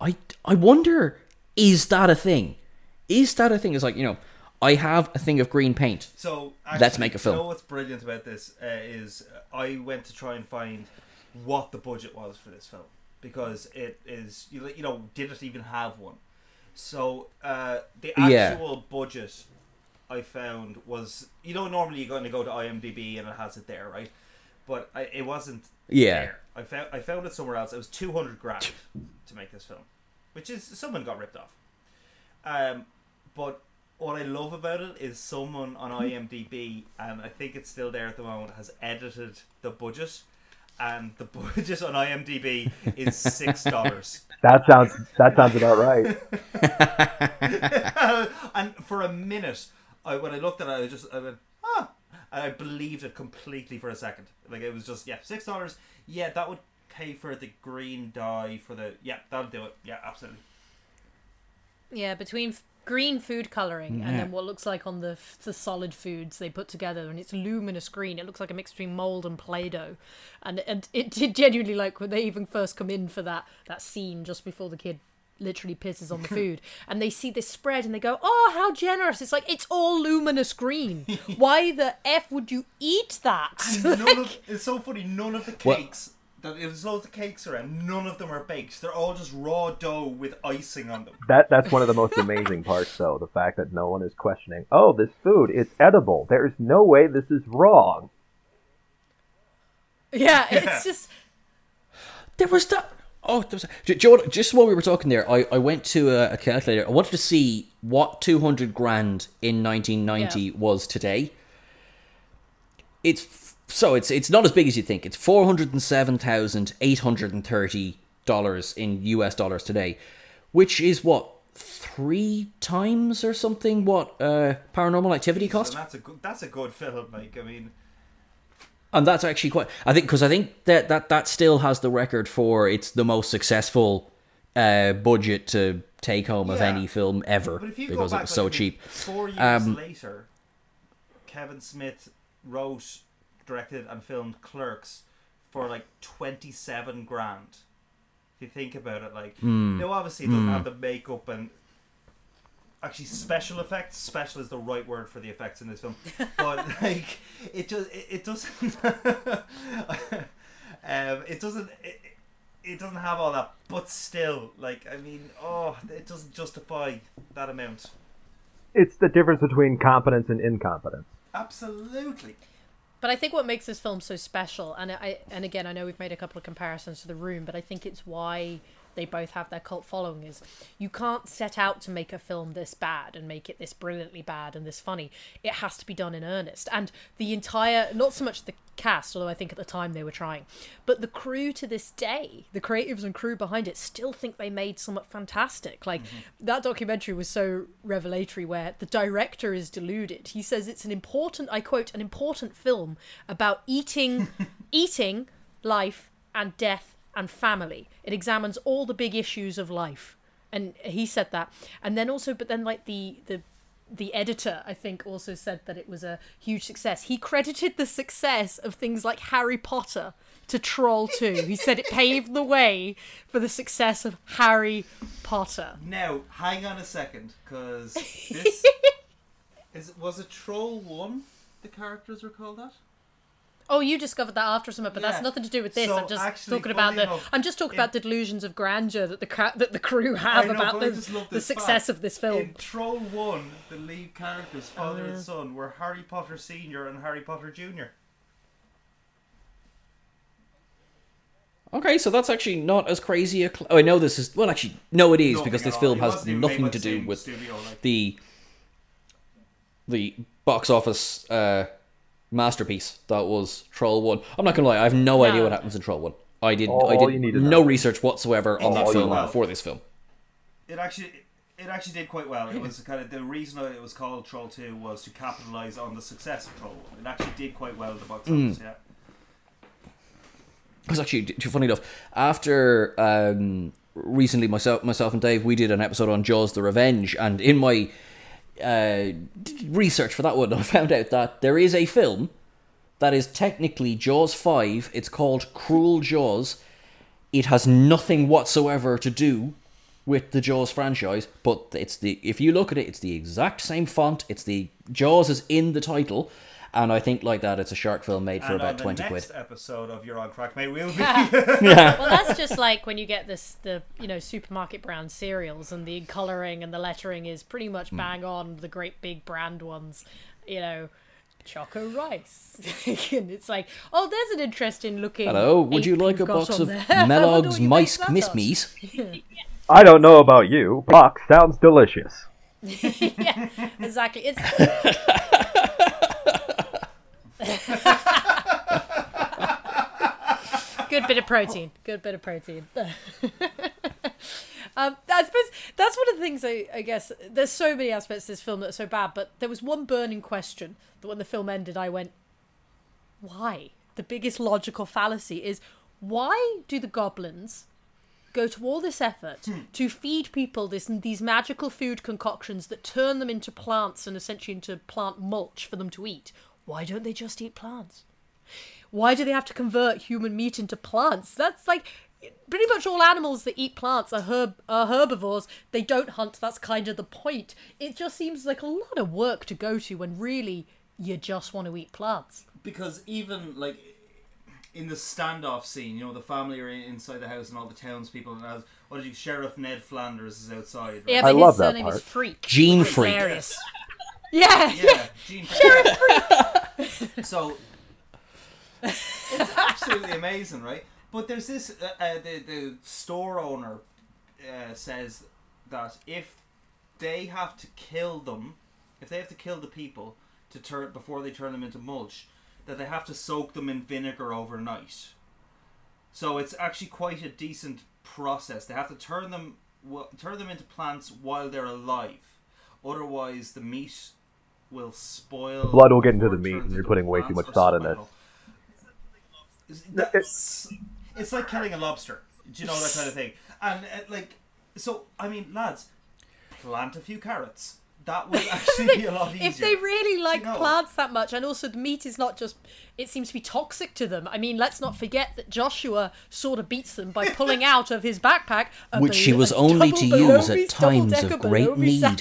I I wonder is that a thing? Is that a thing? It's like you know, I have a thing of green paint. So actually, Let's make a film. You know what's brilliant about this uh, is uh, I went to try and find what the budget was for this film because it is you you know did it even have one? So uh, the Yeah. actual budget I found was you know normally you're going to go to IMDb and it has it there right, but I, it wasn't Yeah. there. I found I found it somewhere else. It was two hundred grand <laughs> to make this film, which is someone got ripped off. Um, but what I love about it is someone on IMDb, and I think it's still there at the moment, has edited the budget, and the budget <laughs> on IMDb is six <laughs> dollars. That sounds that sounds about right. <laughs> and for a minute, I, when I looked at it, I just I went, ah, and I believed it completely for a second. Like it was just yeah, six dollars. Yeah, that would pay for the green dye for the yeah, that'll do it. Yeah, absolutely. Yeah, between f- green food coloring and then what looks like on the the solid foods they put together, and it's luminous green. It looks like a mix between mold and play-doh, and and it <laughs> did genuinely like when they even first come in for that that scene just before the kid literally pisses on the <laughs> food and they see this spread and they go oh how generous it's like it's all luminous green <laughs> why the f would you eat that none of it's so funny. None of the Well- cakes. That There's loads of cakes around. None of them are baked. They're all just raw dough with icing on them. That that's one of the most amazing parts, though. The fact that no one is questioning. Oh, this food, it's edible. There's no way this is wrong. yeah <laughs> it's just There was that. Oh, there was. J- Joe, just while we were talking there, I, I went to a, a calculator. I wanted to see what 200 grand in 1990 Yeah. was today. It's f- so it's it's not as big as you think. It's four hundred and seven thousand eight hundred and thirty dollars in U.S. dollars today, which is what three times or something what uh, Paranormal Activity cost. That's a good. That's a good film. Like I mean, And that's actually quite. I think because I think that that that still has the record for it's the most successful uh, budget to take home of any film ever but if you because go it back was so like, I mean, cheap. Four years Um, later, Kevin Smith wrote, directed, and filmed Clerks for like twenty-seven grand. If you think about it, like now obviously it doesn't have the makeup and actually special effects. Special is the right word for the effects in this film, but <laughs> like it just it, it doesn't. <laughs> um, it doesn't. It, it doesn't have all that, but still, like I mean, oh, it doesn't justify that amount. It's the difference between competence and incompetence. Absolutely. But I think what makes this film so special, and I and again I know we've made a couple of comparisons to The Room, but I think it's why they both have their cult following is you can't set out to make a film this bad and make it this brilliantly bad and this funny. It has to be done in earnest. And the entire not so much the cast, although I think at the time they were trying, but the crew to this day, the creatives and crew behind it still think they made somewhat fantastic. Like mm-hmm. that documentary was so revelatory where the director is deluded. He says it's an important I quote an important film about eating <laughs> eating, life and death and family. It examines all the big issues of life. And he said that. And then also but then like the the the editor, I think, also said that it was a huge success. He credited the success of things like Harry Potter to Troll 2. He said it paved the way for the success of Harry Potter. Now, hang on a second, because this <laughs> is was a Troll One. The characters were called that. Oh, you discovered that after something, but Yeah. that's nothing to do with this. So, I'm just actually, talking about the. enough, I'm just talking in- about the delusions of grandeur that the cra- that the crew have know, about the, the success fact. of this film. In Troll One, the lead characters, father yeah. and son, were Harry Potter Senior and Harry Potter Junior. Okay, so that's actually not as crazy a. Cl- oh, I know this is well, actually, no, it is Nothing because this film has wasn't even made nothing to do with studio, like- the the box office uh, masterpiece that was Troll One. I'm not gonna lie, I have no idea what happens in Troll One. I did All- I did you no know. research whatsoever on It that film for this film. It actually. It actually did quite well. It was kind of the reason it was called Troll Two was to capitalize on the success of Troll One. It actually did quite well at the box office. Yeah. It was actually too funny enough. After um, recently, myself, myself and Dave, we did an episode on Jaws: The Revenge, and in my uh, research for that one, <laughs> I found out that there is a film that is technically Jaws Five. It's called Cruel Jaws. It has nothing whatsoever to do with the Jaws franchise, but it's the if you look at it, it's the exact same font. It's the Jaws is in the title. And I think like that, it's a shark film made for and on about the twenty next quid. episode of You're on Crack, mate, we'll be. <laughs> Yeah. well, that's just like when you get this the you know supermarket brand cereals and the coloring and the lettering is pretty much mm. bang on the great big brand ones. You know. Choco rice, <laughs> and it's like, oh, there's an interesting looking. Hello, would you like a box of there. Melog's <laughs> what you Mice base that I don't know about you. Box sounds delicious. yeah, exactly. It's good bit of protein. Good bit of protein. <laughs> um, I suppose that's one of the things. I, I guess there's so many aspects of this film that are so bad, but there was one burning question that when the film ended, I went, "Why?" The biggest logical fallacy is why do the goblins go to all this effort to feed people this these magical food concoctions that turn them into plants and essentially into plant mulch for them to eat? Why don't they just eat plants? Why do they have to convert human meat into plants? That's like pretty much all animals that eat plants are herb are herbivores. They don't hunt. That's kind of the point. It just seems like a lot of work to go to when really you just want to eat plants. because even like in the standoff scene, you know, the family are inside the house and all the townspeople and as what did you Sheriff Ned Flanders is outside. Right? Yeah, I but love his that surname is. Freak. Gene It's Freak. hilarious. <laughs> Yeah, Yeah, Gene <laughs> so it's absolutely amazing, right? But there's this uh, uh, the the store owner uh, says that if they have to kill them, if they have to kill the people to turn before they turn them into mulch, that they have to soak them in vinegar overnight. So it's actually quite a decent process. They have to turn them turn them into plants while they're alive. Otherwise, the meat will spoil. blood will get into the meat, and you're putting way too much or thought in it. this. I don't know. That's- It's like killing a lobster. Do you know that kind of thing? And uh, like, so I mean, lads, plant a few carrots. That would <laughs> actually be a lot easier. if they really like know? plants that much, and also the meat is not just, it seems to be toxic to them. I mean, let's not forget that Joshua sort of beats them by pulling <laughs> out of his backpack, a Which he was only to use at times of great need. <laughs>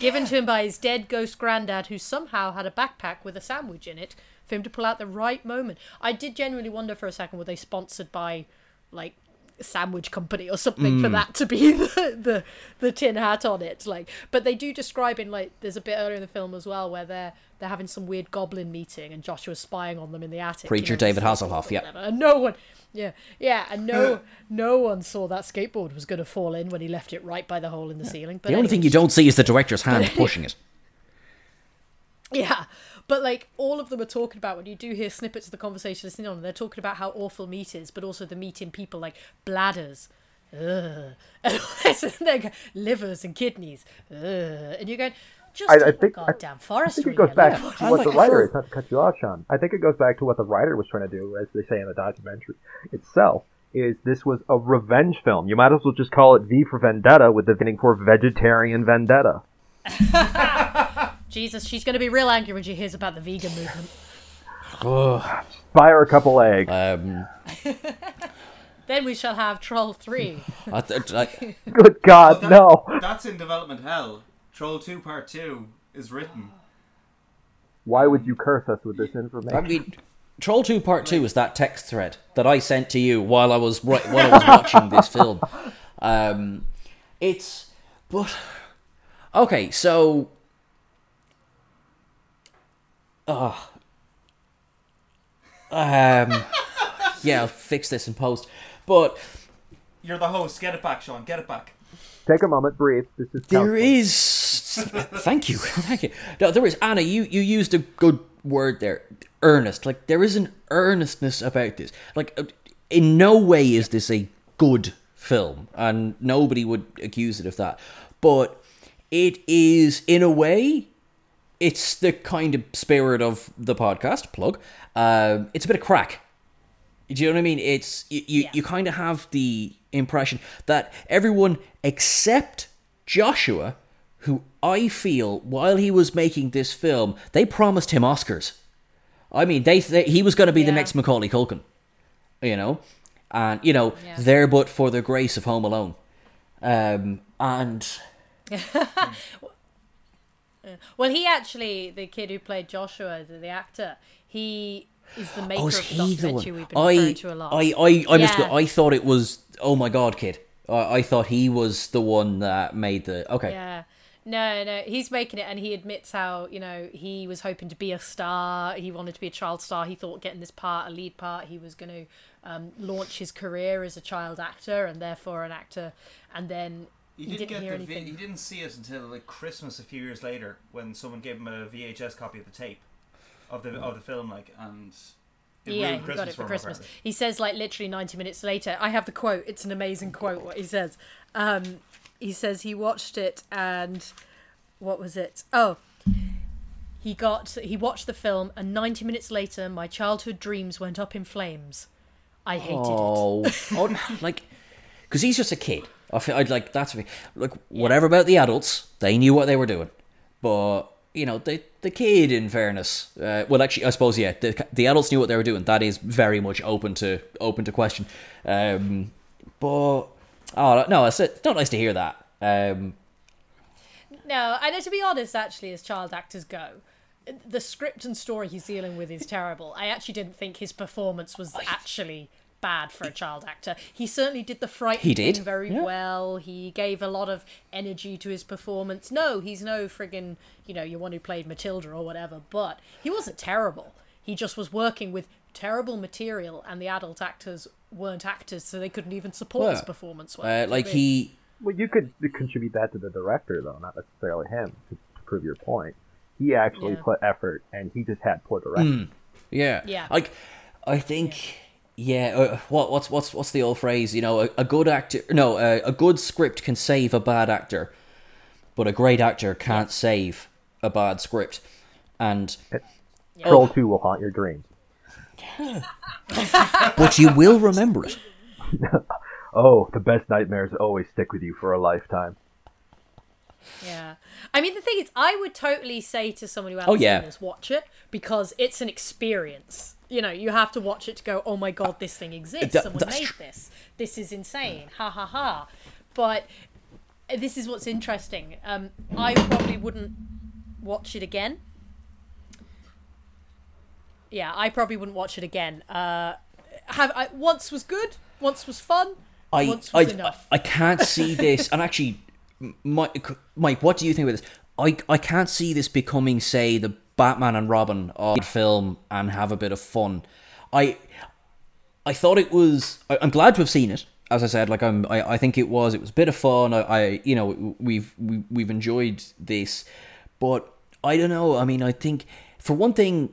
Given to him by his dead ghost granddad, who somehow had a backpack with a sandwich in it for him to pull out the right moment. I did genuinely wonder for a second were they sponsored by, like, sandwich company or something Mm. for that to be <laughs> the, the the tin hat on it like but they do describe in like there's a bit earlier in the film as well where they're they're having some weird goblin meeting and Joshua's spying on them in the attic Preacher you know, David Hasselhoff, yeah. and no one yeah. Yeah and no uh, no one saw that skateboard was going to fall in when he left it right by the hole in the ceiling but The only thing you don't see is the director's hand pushing it. <laughs> Yeah, but like all of them are talking about when you do hear snippets of the conversation listening on, they're talking about how awful meat is, but also the meat in people like bladders, ugh, <laughs> and and they go, livers and kidneys, ugh, and you're going, just I- I eat the think- I- goddamn I think it goes back know? to what the writer for- is. Not to cut you off, Sean. I think it goes back to what the writer was trying to do, as they say in the documentary itself. Is this was a revenge film? You might as well just call it V for Vendetta, with the beginning for Vegetarian Vendetta. <laughs> Jesus, she's going to be real angry when she hears about the vegan movement. Fire a couple eggs. Um, <laughs> Then we shall have Troll Three. I th- like, Good God, That- no! That's in development hell. Troll Two Part Two is written. Why would you curse us with this information? I mean, Troll Two Part Two is that text thread that I sent to you while I was ri- while I was <laughs> watching this film. Um, it's but okay, so oh, um, yeah, I'll fix this in post. But You're the host. Get it back, Sean. Get it back. Take a moment, breathe. This is There counseling. is. <laughs> Thank you, <laughs> thank you. No, there is Anna. You you used a good word there. Earnest. Like there is an earnestness about this. Like uh, in no way is this a good film, and nobody would accuse it of that. But it is, in a way, it's the kind of spirit of the podcast plug. Um, it's a bit of crack. Do you know what I mean? It's you. You, Yeah. you kind of have the impression that everyone except Joshua, who I feel while he was making this film, they promised him Oscars. I mean, they, they he was going to be the next Macaulay Culkin, you know, and you know, Yeah. there but for the grace of Home Alone, um, and <laughs> Well, he actually, the kid who played Joshua, the, the actor, he is the maker oh, is of the he the one? we've been referring I, to a lot. I, I, I must go. I thought it was. Oh my God, kid! I, I thought he was the one that made the. Okay, Yeah. No, no, he's making it, and he admits how you know he was hoping to be a star. He wanted to be a child star. He thought getting this part, a lead part, he was going to um, launch his career as a child actor, and therefore an actor. And then He, He didn't, didn't get hear the vi- anything. he didn't see it until like Christmas a few years later when someone gave him a VHS copy of the tape of the of the film, like and it yeah, ruined he got it for Christmas. apparently. He says like literally 90 minutes later. I have the quote. It's an amazing quote. What he says. Um, he says he watched it and what was it? Oh, he got he watched the film and 90 minutes later, my childhood dreams went up in flames. I hated it. Oh, <laughs> oh like, because he's just a kid. I feel I'd like that's like whatever about the adults, they knew what they were doing, but you know the the kid. In fairness, uh, well, actually, I suppose yeah, the the adults knew what they were doing. That is very much open to open to question. Um, but oh no, it's, it's not nice to hear that. Um, No, and to be honest, actually, as child actors go, the script and story he's dealing with is terrible. I actually didn't think his performance was actually bad for a child actor. He certainly did the fright He did, very yeah. well. He gave a lot of energy to his performance. No, he's no friggin', you know, your one who played Matilda or whatever, but he wasn't terrible. He just was working with terrible material, and the adult actors weren't actors, so they couldn't even support his performance well. uh, like Really. he, Well, you could contribute that to the director, though, not necessarily him, to, to prove your point. He actually Yeah. put effort, and he just had poor direction. yeah, Yeah. like I think. Yeah, uh, what what's what's what's the old phrase? You know, a, a good actor, no, a, a good script can save a bad actor, but a great actor can't save a bad script. And Troll 2 will haunt your dreams. <laughs> but you will remember it. <laughs> Oh, the best nightmares always stick with you for a lifetime. Yeah. I mean, the thing is, I would totally say to someone who hasn't Oh, yeah. seen this, watch it because it's an experience. You know, you have to watch it to go, oh my god, this thing exists. That- Someone made tr- this. This is insane. Ha ha ha. But this is what's interesting. Um, I probably wouldn't watch it again. Yeah, I probably wouldn't watch it again. Uh, have I, once was good, once was fun, I, once I, enough. I can't see this. And actually, Mike, Mike, what do you think about this? I, I can't see this becoming, say, the Batman and Robin film and have a bit of fun. I, I thought it was. I, I'm glad to have seen it. As I said, like I'm, I, I think it was. It was a bit of fun. I, I you know, we've we, we've enjoyed this, but I don't know. I mean, I think for one thing,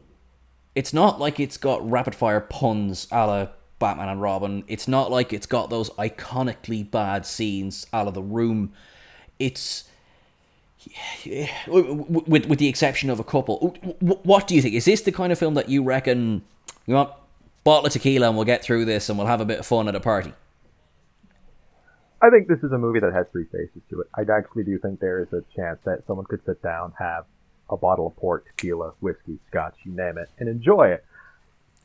it's not like it's got rapid fire puns a la Batman and Robin. It's not like it's got those iconically bad scenes a la The Room. It's with with the exception of a couple. What do you think? Is this the kind of film that you reckon? You want bottle of tequila and we'll get through this and we'll have a bit of fun at a party. I think this is a movie that has three faces to it. I actually do think there is a chance that someone could sit down, have a bottle of port, tequila, whiskey, scotch, you name it, and enjoy it.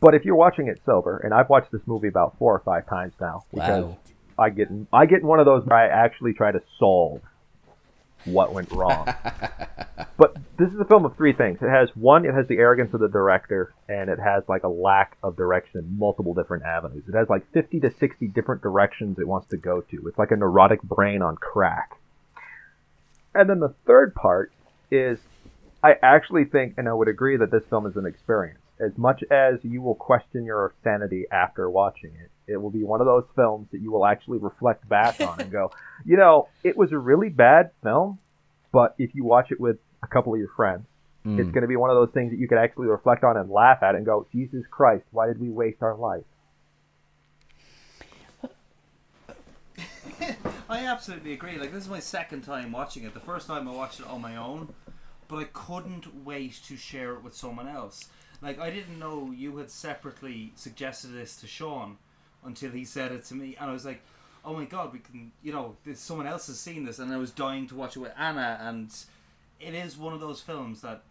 But if you're watching it sober, and I've watched this movie about four or five times now, because Wow. I get I get in one of those where I actually try to solve what went <laughs> wrong. but this is a film of three things. It has one, it has the arrogance of the director, and it has like a lack of direction in multiple different avenues. It has like 50 to 60 different directions it wants to go to. It's like a neurotic brain on crack. And then the third part is I actually think, and I would agree that this film is an experience. As much as you will question your sanity after watching it, it will be one of those films that you will actually reflect back on and go, <laughs> you know, it was a really bad film, but if you watch it with a couple of your friends, hmm. it's going to be one of those things that you could actually reflect on and laugh at and go, Jesus Christ, why did we waste our life? <laughs> I absolutely agree. Like this is my second time watching it. The first time I watched it on my own, but I couldn't wait to share it with someone else. Like I didn't know you had separately suggested this to Sean until he said it to me, and I was like, "Oh my god, we can!" You know, this, someone else has seen this, and I was dying to watch it with Anna. And it is one of those films that,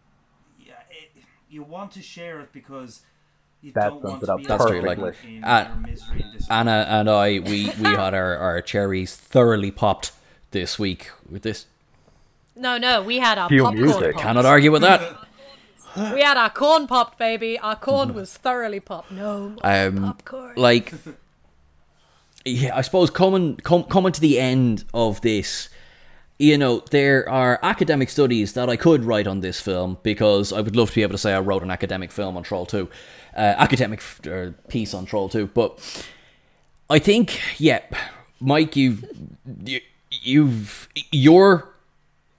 yeah, it, you want to share it because. You That don't sums want it to up be That's true, alone like, in uh, misery and. Anna and I, we we <laughs> had our, our cherries thoroughly popped this week with this. No, no, we had our Cue popcorn music. popped. Cannot argue with that. <laughs> <gasps> We had our corn popped, baby. Our corn was thoroughly popped. No Um, popcorn. like yeah i suppose coming com- coming to the end of this you know there are academic studies that i could write on this film because i would love to be able to say i wrote an academic film on troll 2 uh, academic f- uh, piece on troll 2 but i think yeah mike you've you, have you've your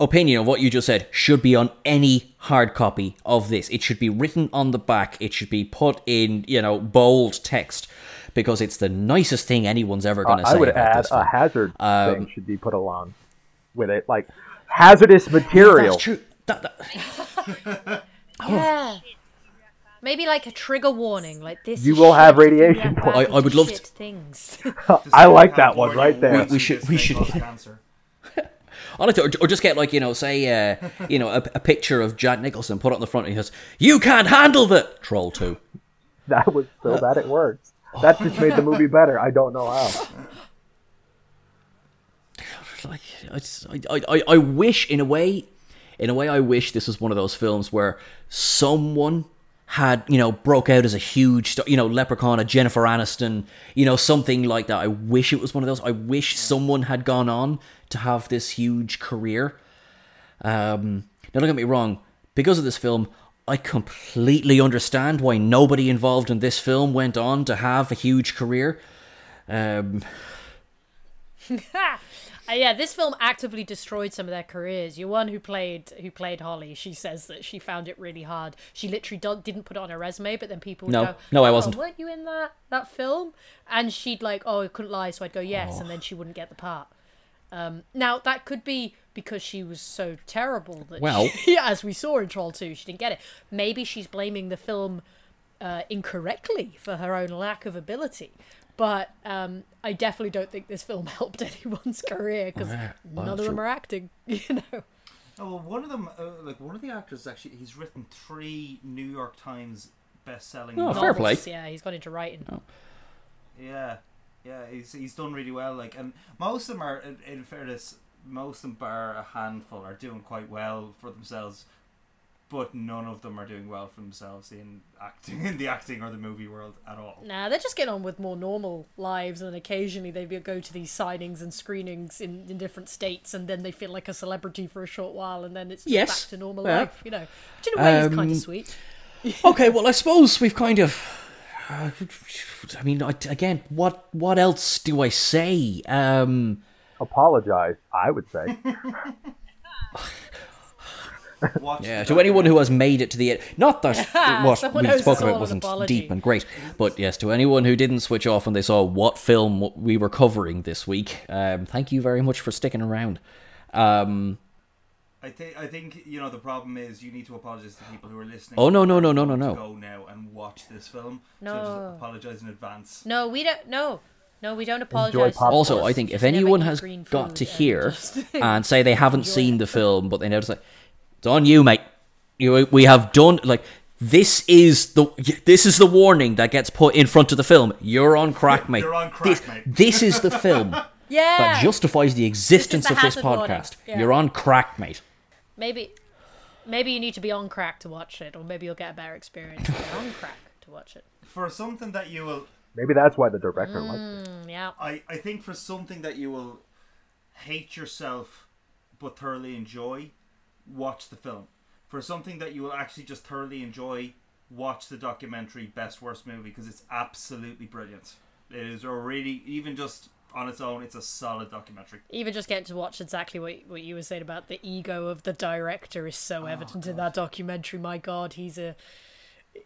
opinion of what you just said should be on any hard copy of this. It should be written on the back. It should be put in, you know, bold text because it's the nicest thing anyone's ever going to Uh, I say would about add this a film. hazard Um, thing should be put along with it, like hazardous material. That's true. That, that, <laughs> Yeah. Maybe like a trigger warning, like this. You will have shit if you radiation. I- I would love shit to- things. <laughs> I like that one right there. We- we should- we should- Cancer. I like to, or, or just get like you know, say, uh, you know, a, a picture of Jack Nicholson, put it on the front, and he goes, "You can't handle the Troll 2. That was so bad it works. That just made the movie better. I don't know how. like I, I, I wish in a way in a way I wish this was one of those films where someone had you know broke out as a huge you know leprechaun a jennifer aniston you know something like that. I wish it was one of those. I wish someone had gone on to have this huge career. Um now don't get me wrong because of this film i completely understand why nobody involved in this film went on to have a huge career. Um <laughs> Uh, yeah, this film actively destroyed some of their careers. Your one who played who played Holly, she says that she found it really hard. She literally didn't put it on her resume, but then people would No. go, No, I "Oh, wasn't." Weren't you in that that film?" And she'd like, "Oh, I couldn't lie," so I'd go, "Yes," Oh. and then she wouldn't get the part. Um, now that could be because she was so terrible that, Well- <laughs> she, as we saw in Troll Two, she didn't get it. Maybe she's blaming the film uh, incorrectly for her own lack of ability. But um, I definitely don't think this film <laughs> helped anyone's career because Yeah, none of them are acting. <laughs> You know, Oh well, one of them, uh, like one of the actors, actually, he's written three New York Times best-selling. Oh, novels. fair play. Yeah, he's gone into writing. Yeah, yeah, he's he's done really well. Like, and most of them are, in, in fairness, most of them bar a handful are doing quite well for themselves, but none of them are doing well for themselves in acting, <laughs> in the acting or the movie world at all. Nah, they're just getting on with more normal lives, and occasionally they go to these signings and screenings in, in different states, and then they feel like a celebrity for a short while, and then it's just Yes. back to normal Yeah. life. You know, which in a way is kind Um, of sweet. <laughs> okay, well, I suppose we've kind of. Uh, I mean, I- again, what what else do I say? Um, Apologize, I would say. <laughs> Watch yeah, to anyone who has made it to the end, not that what <laughs> we spoke about wasn't apology. deep and great, but yes, to anyone who didn't switch off when they saw what film we were covering this week, um, thank you very much for sticking around. Um, I think I think you know the problem is you need to apologize to people who are listening. Oh, no, no, no, no, no, no. Go now and watch this film. So No. just apologize in advance. No, we don't. No, no, we don't apologize. also, I think if Just never anyone has got to and hear just- <laughs> and say they haven't enjoy seen the film, but they notice like it's on you, mate. You, we have done like this is the this is the warning that gets put in front of the film. You're on crack, mate. You're on crack, this, mate. This is the film <laughs> yeah, that justifies the existence the of this podcast. Yeah. You're on crack, mate. maybe, maybe you need to be on crack to watch it, or maybe you'll get a better experience if you're on <laughs> crack to watch it. For something that you will Maybe that's why the director liked it. Mm, yeah. I, I think for something that you will hate yourself but thoroughly enjoy, watch the film. For something that you will actually just thoroughly enjoy, watch the documentary Best Worst Movie because it's absolutely brilliant. It is a really even just on its own, it's a solid documentary. Even just getting to watch exactly what what you were saying about the ego of the director is so oh, evident in that documentary. My God, he's a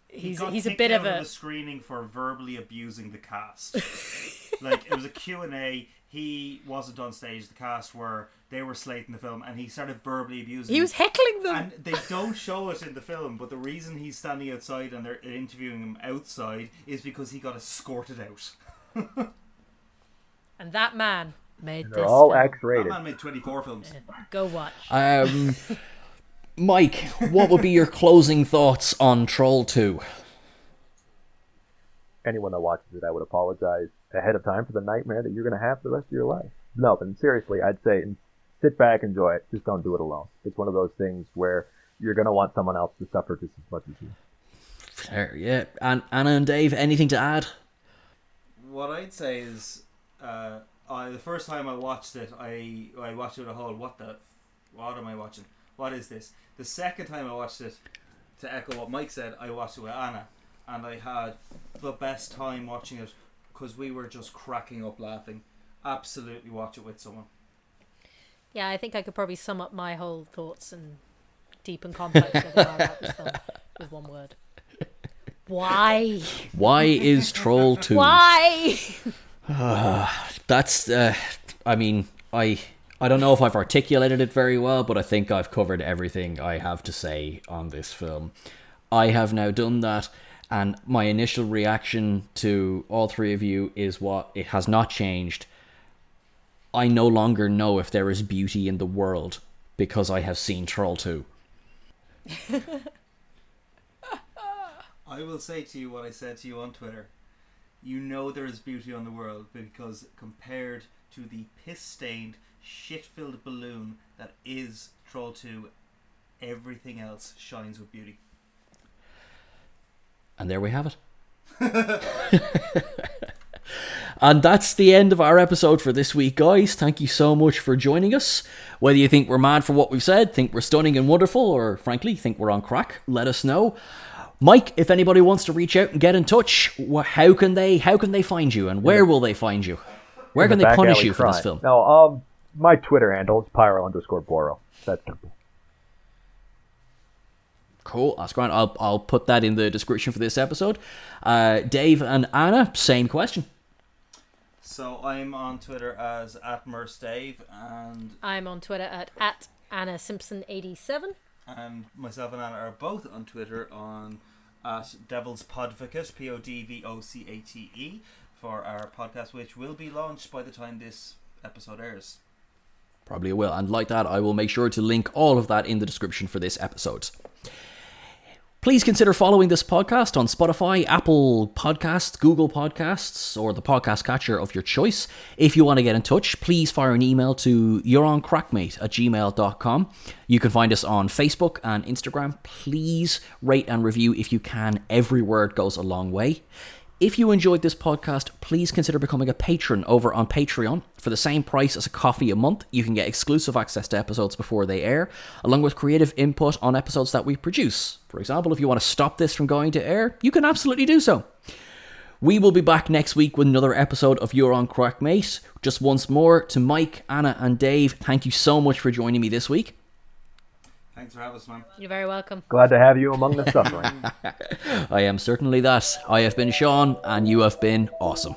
he's got he's a bit of a the screening for verbally abusing the cast. <laughs> like it was a Q and A. He wasn't on stage. The cast were they were slating the film, and he started verbally abusing. he was heckling them. and they don't show it in the film, but the reason he's standing outside and they're interviewing him outside is because he got escorted out. And that man made They're this. all film. X-rated. man made 24 films. Go watch. Um, Mike, what would be your closing thoughts on Troll Two? Anyone that watches it, I would apologize ahead of time for the nightmare that you're going to have for the rest of your life. No, but seriously, I'd say sit back, enjoy it. Just don't do it alone. It's one of those things where you're going to want someone else to suffer just as much as you. Fair, yeah. And Anna and Dave, anything to add? What I'd say is, uh, I, the first time I watched it, I I watched it with a whole what the, what am I watching? What is this? The second time I watched it, to echo what Mike said, I watched it with Anna, and I had the best time watching it because we were just cracking up laughing. Absolutely, watch it with someone. Yeah, I think I could probably sum up my whole thoughts and deep and complex of how about this film with one word. Why? Why is Troll <laughs> 2? Why? <sighs> That's, uh, I mean, I. I don't know if I've articulated it very well, but I think I've covered everything I have to say on this film. I have now done that, and my initial reaction to all three of you is what it has not changed. I no longer know if there is beauty in the world because I have seen Troll 2. I will say to you what I said to you on Twitter. You know there is beauty on the world because compared to the piss stained, shit filled balloon that is Troll 2, everything else shines with beauty. And there we have it. <laughs> and that's the end of our episode for this week, guys. Thank you so much for joining us. Whether you think we're mad for what we've said, think we're stunning and wonderful, or frankly, think we're on crack, let us know. Mike, if anybody wants to reach out and get in touch, how can they how can they find you and where will they find you? Where can the they punish you for this film? No, um, my Twitter handle is pyro underscore boro. That's simple. Cool, that's great. I'll I'll put that in the description for this episode. Uh, Dave and Anna, same question. So I'm on Twitter as at Dave and I'm on Twitter at, at Anna Simpson87. and myself and Anna are both on Twitter on at Devil's Podvocate, P O D V O C A T E, for our podcast, which will be launched by the time this episode airs. Probably will. And like that, I will make sure to link all of that in the description for this episode. Please consider following this podcast on Spotify, Apple Podcasts, Google Podcasts, or the podcast catcher of your choice. If you want to get in touch, please fire an email to youroncrackmate at gmail.com. You can find us on Facebook and Instagram. Please rate and review if you can. Every word goes a long way. If you enjoyed this podcast, please consider becoming a patron over on Patreon. For the same price as a coffee a month, you can get exclusive access to episodes before they air, along with creative input on episodes that we produce. For example, if you want to stop this from going to air, you can absolutely do so. We will be back next week with another episode of You're on Crack Mate. Just once more to Mike, Anna, and Dave, thank you so much for joining me this week. Thanks for having us, man. You're very welcome. Glad to have you among the suffering. <laughs> I am certainly that. I have been Sean, and you have been awesome.